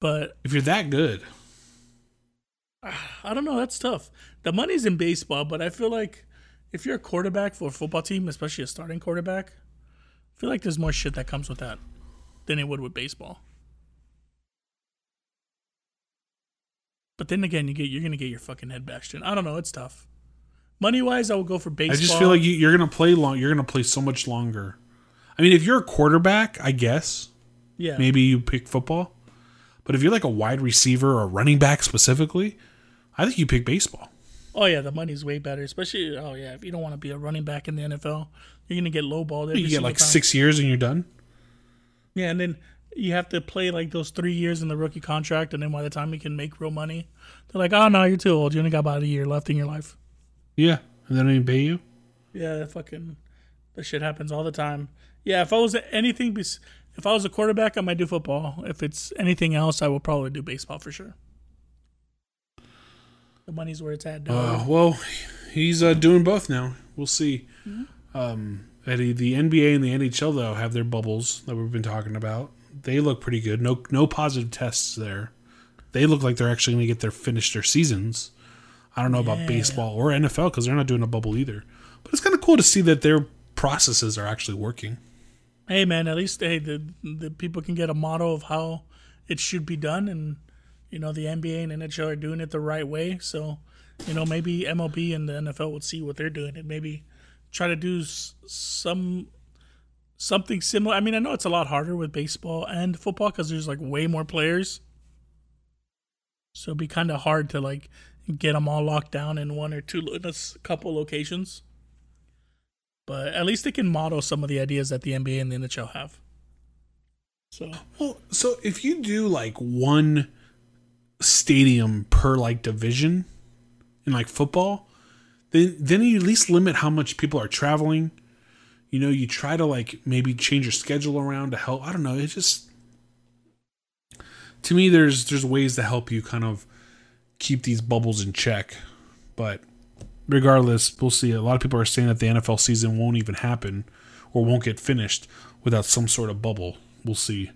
but if you're that good, I don't know. That's tough. The money's in baseball, but I feel like if you're a quarterback for a football team, especially a starting quarterback, I feel like there's more shit that comes with that than it would with baseball. But then again, you get you're gonna get your fucking head bashed in. I don't know. It's tough. Money wise, I would go for baseball. I just feel like you, you're going to play long. You're going to play so much longer. I mean, if you're a quarterback, I guess yeah, maybe you pick football. But if you're like a wide receiver or a running back specifically, I think you pick baseball. Oh yeah, the money's way better. Especially oh yeah, if you don't want to be a running back in the NFL, you're gonna get lowballed. every You get like time. six years and you're done. Yeah, and then you have to play like those three years in the rookie contract, and then by the time you can make real money, they're like, "Oh no, you're too old. You only got about a year left in your life." Yeah, and they don't even pay you. Yeah, that fucking that shit happens all the time. Yeah, if I was anything, if I was a quarterback, I might do football. If it's anything else, I will probably do baseball for sure. The money's where it's at. Dog. Uh, well, he's uh, doing both now. We'll see. Um, Eddie, the NBA and the NHL though have their bubbles that we've been talking about. They look pretty good. No, no positive tests there. They look like they're actually going to get their finish their seasons. I don't know Yeah. about baseball or NFL because they're not doing a bubble either. But it's kind of cool to see that their processes are actually working. hey man, at least hey the the people can get a model of how it should be done, and you know the NBA and NHL are doing it the right way. So you know maybe MLB and the NFL would see what they're doing and maybe try to do some something similar. I mean, I know it's a lot harder with baseball and football because there's like way more players. So it'd be kind of hard to like get them all locked down in one or two, in a couple locations. But at least they can model some of the ideas that the NBA and the NHL have. So Well, so if you do like one stadium per like division in like football, then then you at least limit how much people are traveling. You know, you try to like maybe change your schedule around to help. I don't know. It just to me, there's there's ways to help you kind of keep these bubbles in check. But regardless, we'll see. A lot of people are saying that the NFL season won't even happen or won't get finished without some sort of bubble. We'll see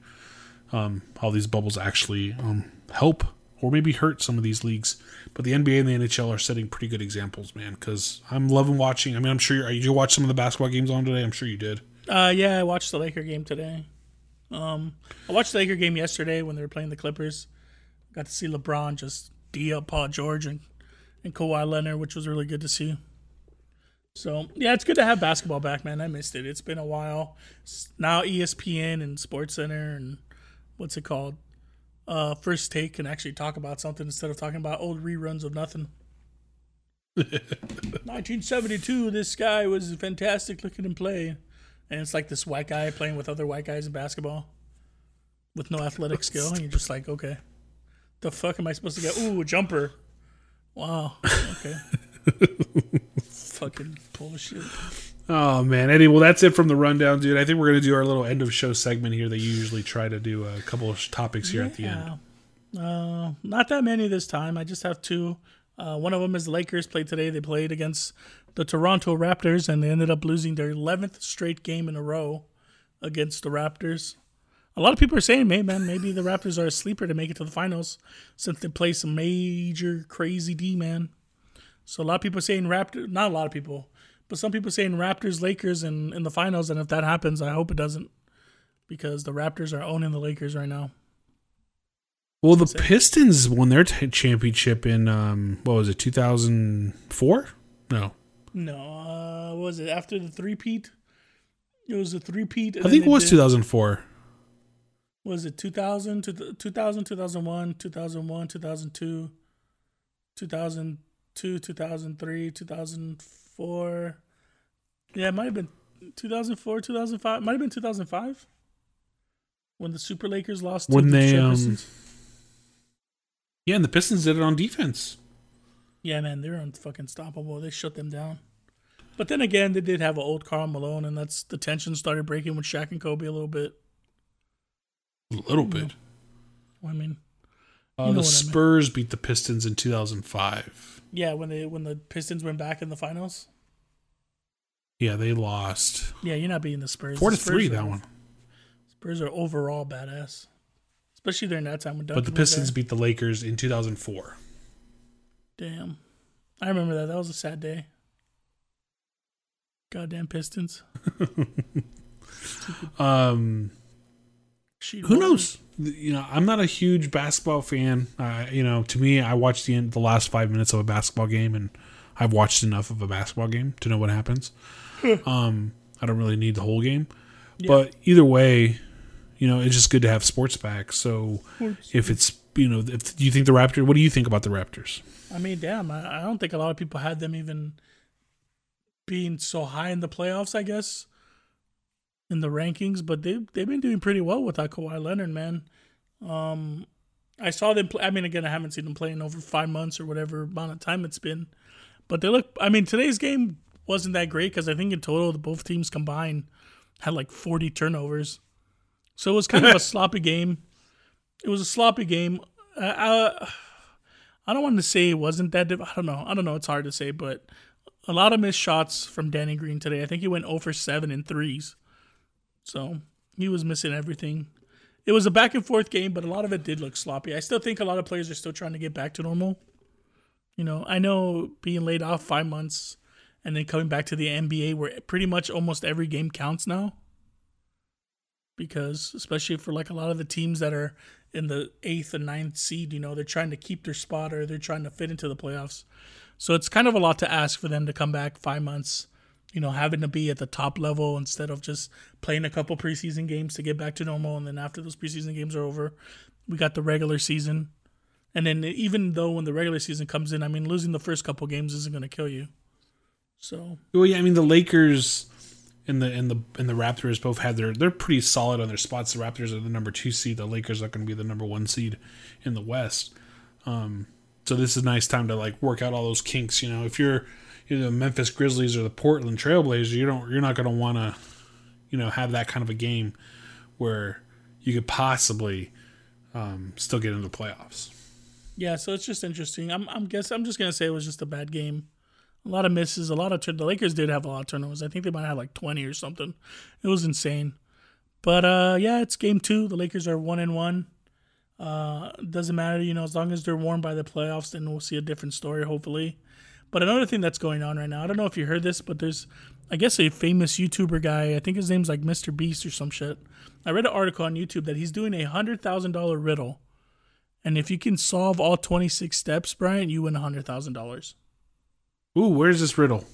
um, how these bubbles actually um, help or maybe hurt some of these leagues. But the NBA and the NHL are setting pretty good examples, man. Because I'm loving watching. I mean, I'm sure you're, you some of the basketball games on today. I'm sure you did. Uh, yeah, I watched the Laker game today. Um, I watched the Laker game yesterday when they were playing the Clippers. Got to see LeBron just D up Paul George and, and Kawhi Leonard, which was really good to see. So yeah, it's good to have basketball back, man. I missed it. It's been a while. Now ESPN and Sports Center and what's it called? Uh, First Take can actually talk about something instead of talking about old reruns of nothing. 1972, this guy was fantastic. Look at him play. And it's like this white guy playing with other white guys in basketball with no athletic skill. And you're just like, okay, the fuck am I supposed to get? Ooh, a jumper. Wow. Okay. Fucking bullshit. Oh man, Eddie. Well, that's it from the rundown, dude. I think we're gonna do our little end of show segment here. They usually try to do a couple of topics here at the end. Yeah. Uh, not that many this time. I just have two. Uh, one of them is the Lakers played today. They played against the Toronto Raptors, and they ended up losing their 11th straight game in a row against the Raptors. A lot of people are saying, "Hey, man, maybe the Raptors are a sleeper to make it to the finals since they play some major crazy D man." So a lot of people are saying Raptors. Not a lot of people, but some people are saying Raptors, Lakers, in in the finals. And if that happens, I hope it doesn't, because the Raptors are owning the Lakers right now. Well, the Pistons won their t- championship in um, what was it, two thousand four? No, No, uh, what was it after the three peat? It was a three peat. I think it was two thousand four. Was it 2000, 2000, 2001, 2001, 2002, 2002, 2003, 2004? Yeah, it might have been 2004, 2005. Might have been 2005 when the Super Lakers lost When to the they, um, Yeah, and the Pistons did it on defense. Yeah, man, they're unfucking stoppable. They shut them down. But then again, they did have an old Karl Malone, and that's the tension started breaking with Shaq and Kobe a little bit. A little bit. I mean, Uh, the what I. Spurs beat the Pistons in 2005. yeah, when they when the Pistons went back in the finals. Yeah, they lost Yeah, you're not beating the Spurs. four to Spurs three are- that one. Spurs are overall badass, especially during that time when Duncan But the Pistons beat the Lakers in 2004. Damn, I remember that. That was a sad day. Goddamn Pistons. Um, Sheet who knows? You know, I'm not a huge basketball fan. Uh, you know, to me, I watched the end, the last five minutes of a basketball game, and I've watched enough of a basketball game to know what happens. um, I don't really need the whole game, Yeah. but either way, you know, it's just good to have sports back. So if it's you know, if you think the Raptors, what do you think about the Raptors? I mean, damn, I, I don't think a lot of people had them even being so high in the playoffs, I guess, in the rankings, but they they've been doing pretty well without Kawhi Leonard, man. Um I saw them play I mean again I haven't seen them play in over five months or whatever amount of time it's been. But they look I mean today's game wasn't that great because I think in total the both teams combined had like forty turnovers. So it was kind of a sloppy game. It was a sloppy game. Uh, uh, I don't want to say it wasn't that. Diff- I don't know. I don't know. It's hard to say, but a lot of missed shots from Danny Green today. I think he went 0 for 7 in threes. So he was missing everything. It was a back and forth game, but a lot of it did look sloppy. I still think a lot of players are still trying to get back to normal. You know, I know being laid off five months and then coming back to the NBA where pretty much almost every game counts now. Because especially for like a lot of the teams that are in the eighth and ninth seed, you know, they're trying to keep their spot or they're trying to fit into the playoffs. So it's kind of a lot to ask for them to come back five months, you know, having to be at the top level instead of just playing a couple preseason games to get back to normal. And then after those preseason games are over, we got the regular season. And then even though when the regular season comes in, I mean, losing the first couple games isn't going to kill you. So Well, yeah, I mean the Lakers and the and the and the Raptors both had their they're pretty solid on their spots. The Raptors are the number two seed. The Lakers are going to be the number one seed in the West. Um, so this is a nice time to like work out all those kinks. You know, if you're you know the Memphis Grizzlies or the Portland Trailblazers, you don't you're not going to want to you know have that kind of a game where you could possibly um, still get into the playoffs. yeah, so it's just interesting. I'm I'm guess I'm just gonna say it was just a bad game. A lot of misses, a lot of turn. The Lakers did have a lot of turnovers. I think they might have like 20 or something. It was insane. But uh, yeah, it's game two. The Lakers are one and one. Uh, doesn't matter, you know, as long as they're warned by the playoffs, then we'll see a different story, hopefully. But another thing that's going on right now, I don't know if you heard this, but there's, I guess, a famous YouTuber guy. I think his name's like Mr. Beast or some shit. I read an article on YouTube that he's doing a hundred thousand dollar riddle, and if you can solve all 26 steps, Brian, you win a hundred thousand dollars. Ooh, where's this riddle?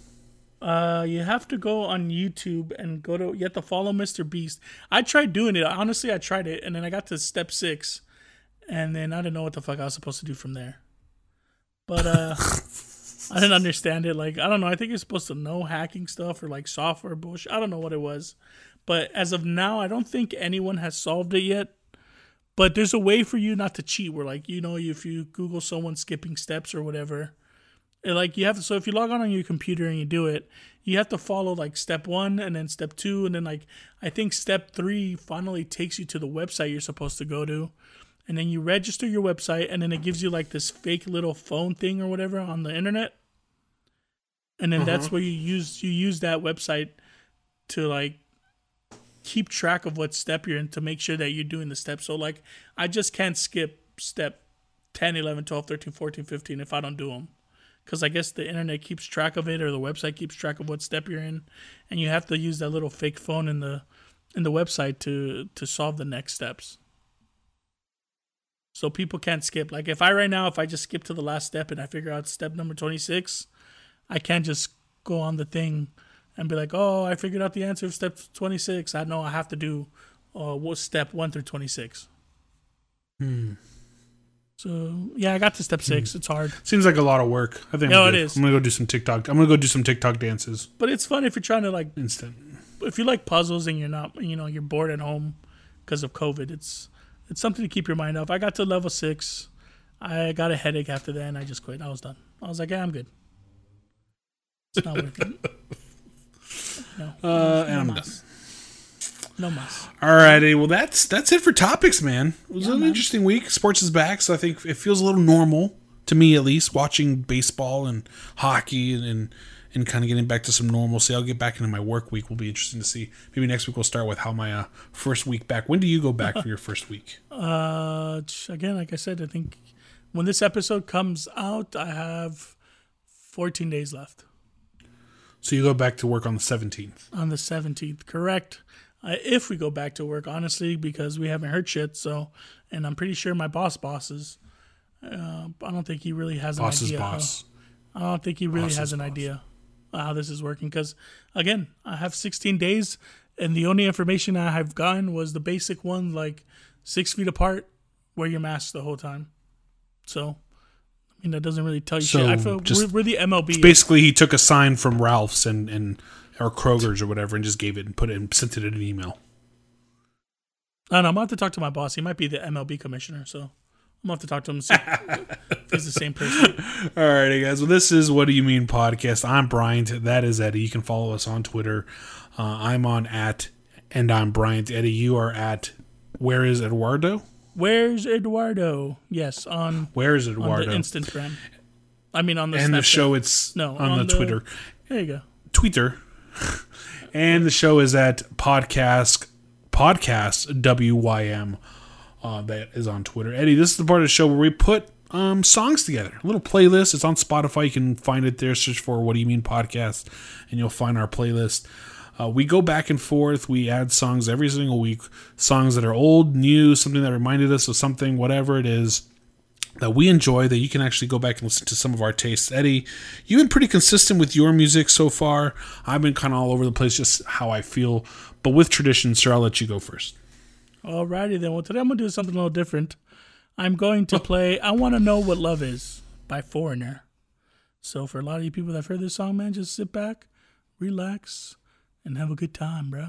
Uh, you have to go on YouTube and go to. You have to follow Mr. Beast. I tried doing it. Honestly, I tried it, and then I got to step six, and then I didn't know what the fuck I was supposed to do from there. But uh, I didn't understand it. Like I don't know. I think you're supposed to know hacking stuff or like software bullshit. I don't know what it was, but as of now, I don't think anyone has solved it yet. But there's a way for you not to cheat. Where like you know, if you Google someone skipping steps or whatever, like you have to so if you log on on your computer and you do it you have to follow like step one and then step two and then like i think step three finally takes you to the website you're supposed to go to and then you register your website and then it gives you like this fake little phone thing or whatever on the internet. And then that's mm-hmm. where you use you use that website to like keep track of what step you're in to make sure that you're doing the steps. So like i just can't skip step 10 11 12 13 14 15 if i don't do them because I guess the internet keeps track of it or the website keeps track of what step you're in, and you have to use that little fake phone in the in the website to to solve the next steps. So people can't skip. Like if I right now, if I just skip to the last step and I figure out step number twenty six, I can't just go on the thing and be like, oh, I figured out the answer of step twenty six. I know I have to do uh, what step one through twenty six. Hmm. So yeah, I got to step six. It's hard. Seems like a lot of work. I think. No, I'm it I'm gonna go do some TikTok. I'm gonna go do some TikTok dances. But it's fun if you're trying to like Instant. if you like puzzles and you're not, you know, you're bored at home because of COVID, it's it's something to keep your mind off. I got to level six. I got a headache after that, and I just quit. I was done. I was like, yeah, I'm good. It's not working. No, Uh, and I'm done. No mas. Alrighty, well that's that's it for topics, man. It was Yeah, an man. interesting week. Sports is back, so I think it feels a little normal to me at least. Watching baseball and hockey and and, and kind of getting back to some normalcy. I'll get back into my work week. Will be interesting to see. Maybe next week we'll start with how my uh, first week back. When do you go back for your first week? Uh, again, like I said, I think when this episode comes out, I have 14 days left. So you go back to work on the seventeenth. on the 17th, correct? Uh, if we go back to work, honestly, because we haven't heard shit. So, and I'm pretty sure my boss bosses. Uh, I don't think he really has an Boss's idea. how- boss. I don't think he really Boss's has an boss. idea how this is working. Because again, I have 16 days, and the only information I have gotten was the basic one, like six feet apart, wear your mask the whole time. So, I mean, that doesn't really tell you So, shit. I feel just- we're, we're the MLB. Basically, he took a sign from Ralph's and and or Kroger's or whatever, and just gave it and put it and sent it in an email. I don't know. I'm gonna have to talk to my boss. He might be the MLB commissioner, so I'm gonna have to talk to him. he's the same person. All righty, guys. Well, this is What Do You Mean podcast. I'm Bryant. That is Eddie. You can follow us on Twitter. Uh, I'm on at, and I'm Bryant. Eddie, you are at, where is Eduardo? Where's Eduardo? Yes, on, Where is on Eduardo? the Instagram. I mean, on the and the show, it's No, on, on the, the- Twitter. There you go. Twitter. and the show is at podcast, podcast WYM. Uh, that is on Twitter. Eddie, this is the part of the show where we put um, songs together. A little playlist. It's on Spotify. You can find it there. Search for What Do You Mean Podcast, and you'll find our playlist. Uh, we go back and forth. We add songs every single week. Songs that are old, new, something that reminded us of something, whatever it is that we enjoy that you can actually go back and listen to some of our tastes. Eddie, you've been pretty consistent with your music so far. I've been kind of all over the place, just how I feel. But with tradition, sir, I'll let you go first. Alrighty then. Well, today I'm gonna do something a little different. I'm going to oh. play "I Want to Know What Love Is" by Foreigner. So for a lot of you people that've heard this song, man, just sit back, relax, and have a good time, bro.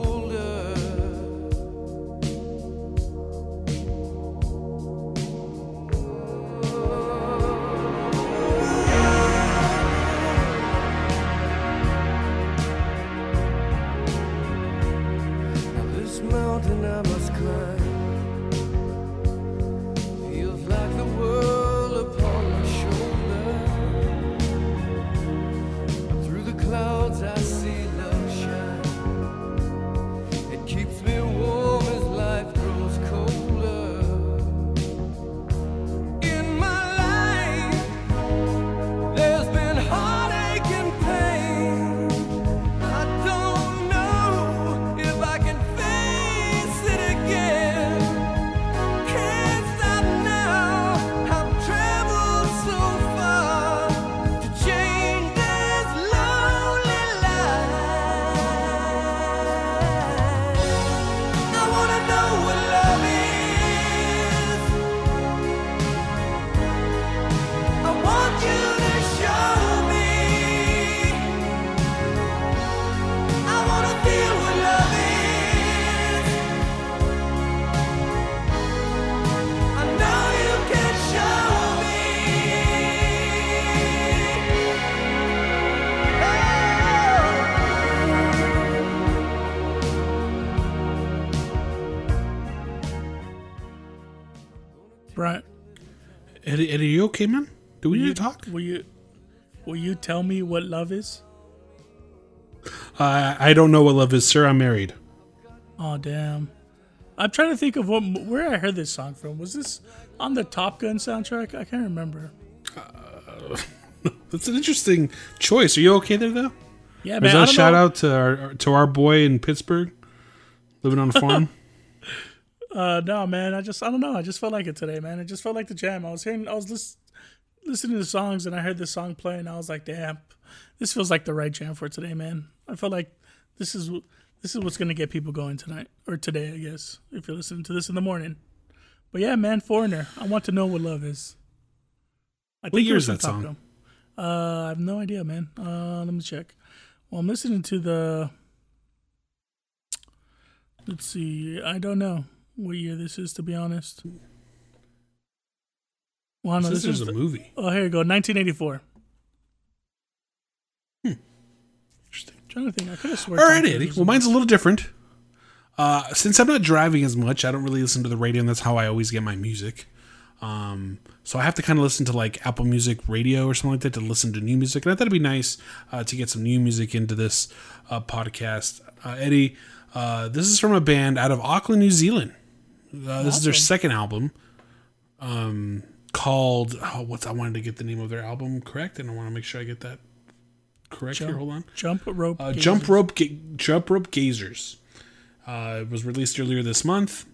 Eddie, you okay, man? Do we will need you to talk? Will you? Will you tell me what love is? Uh, I don't know what love is, sir. I'm married. Oh damn! I'm trying to think of what where I heard this song from. Was this on the Top Gun soundtrack? I can't remember. That's an interesting choice. Are you okay there though? Yeah, man. Is that I a shout know. out to our to our boy in Pittsburgh, living on a farm? Uh, no, man. I just I don't know. I just felt like it today, man. It just felt like the jam. I was hearing, I was lis- listening to songs, and I heard this song play, and I was like, damn, this feels like the right jam for today, man. I felt like this is this is what's gonna get people going tonight or today, I guess. If you're listening to this in the morning. But yeah, man, Foreigner. I want to know what love is. I What it year is that song? Uh, I have no idea, man. Uh, let me check. Well, I'm listening to the. Let's see. I don't know what year this is, to be honest. Well, no, This this is a movie. Oh, here you go. 1984. Interesting. trying to think. I could have sworn. All right, Eddie. Well, mine's a little different. Uh, since I'm not driving as much, I don't really listen to the radio, and that's how I always get my music. Um, so I have to kind of listen to like Apple Music Radio or something like that to listen to new music, and I thought it'd be nice uh, to get some new music into this uh, podcast. Uh, Eddie, uh, this is from a band out of Auckland, New Zealand. Uh, this is their second album, um, called oh, what's I wanted to get the name of their album correct, and I want to make sure I get that correct here. Jump- Hold on. Jump rope. Uh. Jump Rope Ga- Jump Rope Gazers. Uh, it was released earlier this month.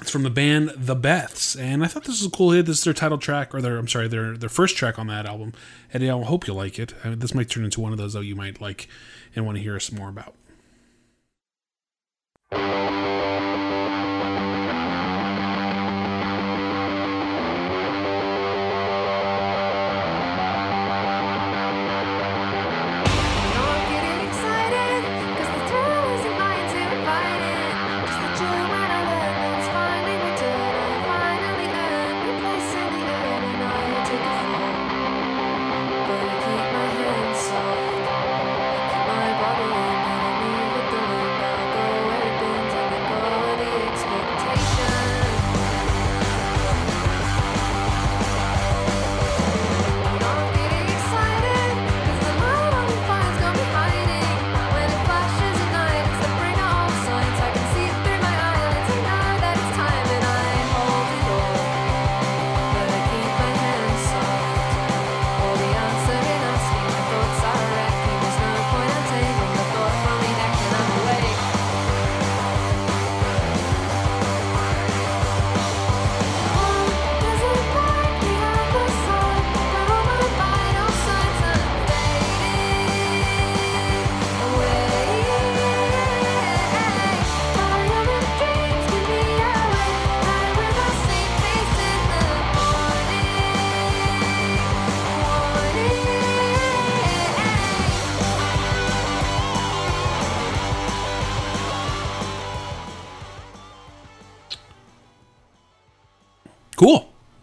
It's from the band The Beths, and I thought this was a cool hit. This is their title track, or their I'm sorry, their their first track on that album. And I hope you like it. I mean, this might turn into one of those that you might like and want to hear us more about.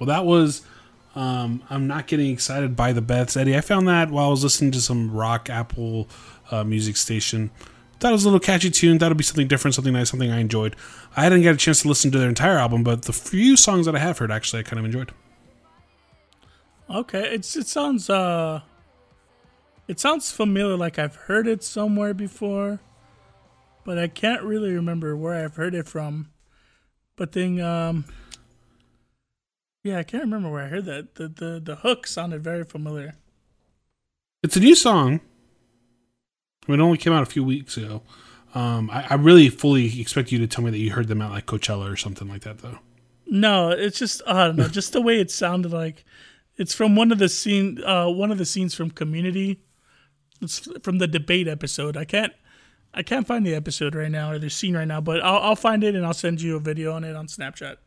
Well, that was. Um, I'm not getting excited by the Beths, Eddie. I found that while I was listening to some rock Apple uh, music station. Thought it was a little catchy tune. It'd be something different, something nice, something I enjoyed. I didn't get a chance to listen to their entire album, but the few songs that I have heard, actually, I kind of enjoyed. Okay, it's it sounds uh, it sounds familiar. Like I've heard it somewhere before, but I can't really remember where I've heard it from. But then, um, yeah, I can't remember where I heard that. The the the hook sounded very familiar. It's a new song. I mean, it only came out a few weeks ago. Um, I, I really fully expect you to tell me that you heard them at like Coachella or something like that, though. No, it's just I don't know, just the way it sounded like. It's from one of the scene, uh, one of the scenes from Community. It's from the debate episode. I can't, I can't find the episode right now or the scene right now, but I'll, I'll find it and I'll send you a video on it on Snapchat.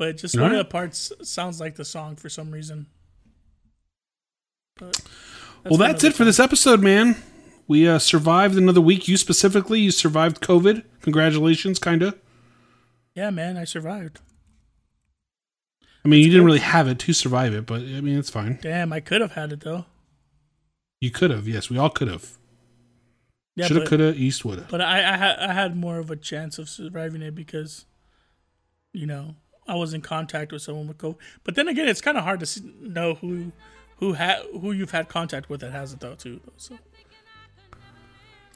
But just one of the parts sounds like the song for some reason. But well, that's it for this episode, man. We uh, survived another week. You specifically, you survived COVID. Congratulations, kind of. Yeah, man, I survived. I mean, you didn't really have it to survive it, but I mean, it's fine. Damn, I could have had it though. You could have. Yes, we all could have. Yeah, Shoulda, coulda, east, woulda. but I, I I had more of a chance of surviving it because, you know, I was in contact with someone with COVID. But then again, it's kind of hard to know who who ha- who you've had contact with that has it though too. So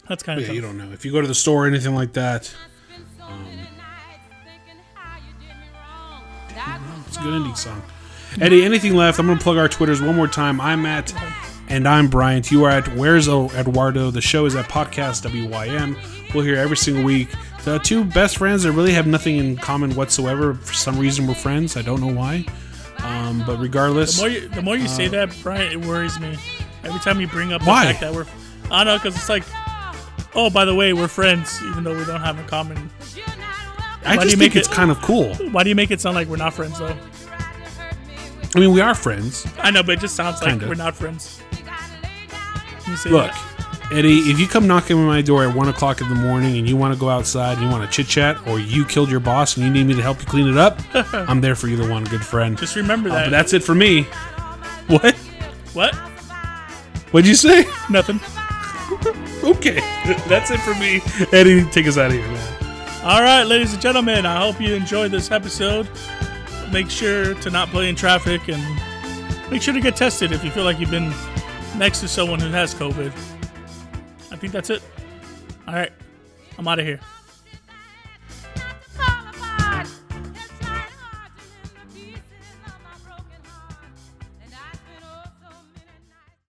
that's kind of Yeah, tough. you don't know if you go to the store or anything like that. Um, it's a good ending song. Eddie, anything left? I'm going to plug our Twitters one more time. I'm at, and I'm Bryant. You are at Where's Eduardo. The show is at Podcast WYM. We'll hear every single week. The two best friends that really have nothing in common whatsoever. For some reason, we're friends. I don't know why. Um, but regardless, The more you, the more you say that, Brian, it worries me. Every time you bring up the Why? fact that we're, I don't know, because it's like, oh, by the way, we're friends, even though we don't have a common. I why just think make it's it- kind of cool. Why do you make it sound like we're not friends though? I mean, we are friends. I know, but it just sounds like Kinda. we're not friends. Look, that. Eddie, if you come knocking on my door at one o'clock in the morning and you want to go outside and you want to chit chat, or you killed your boss and you need me to help you clean it up, I'm there for either one, good friend. just remember Uh, that. but that's it for me. What? what? What'd you say? Nothing. Okay, that's it for me. Eddie, take us out of here, man. All right, ladies and gentlemen, I hope you enjoyed this episode. Make sure to not play in traffic and make sure to get tested if you feel like you've been next to someone who has COVID. Think that's it. All right, I'm out of here.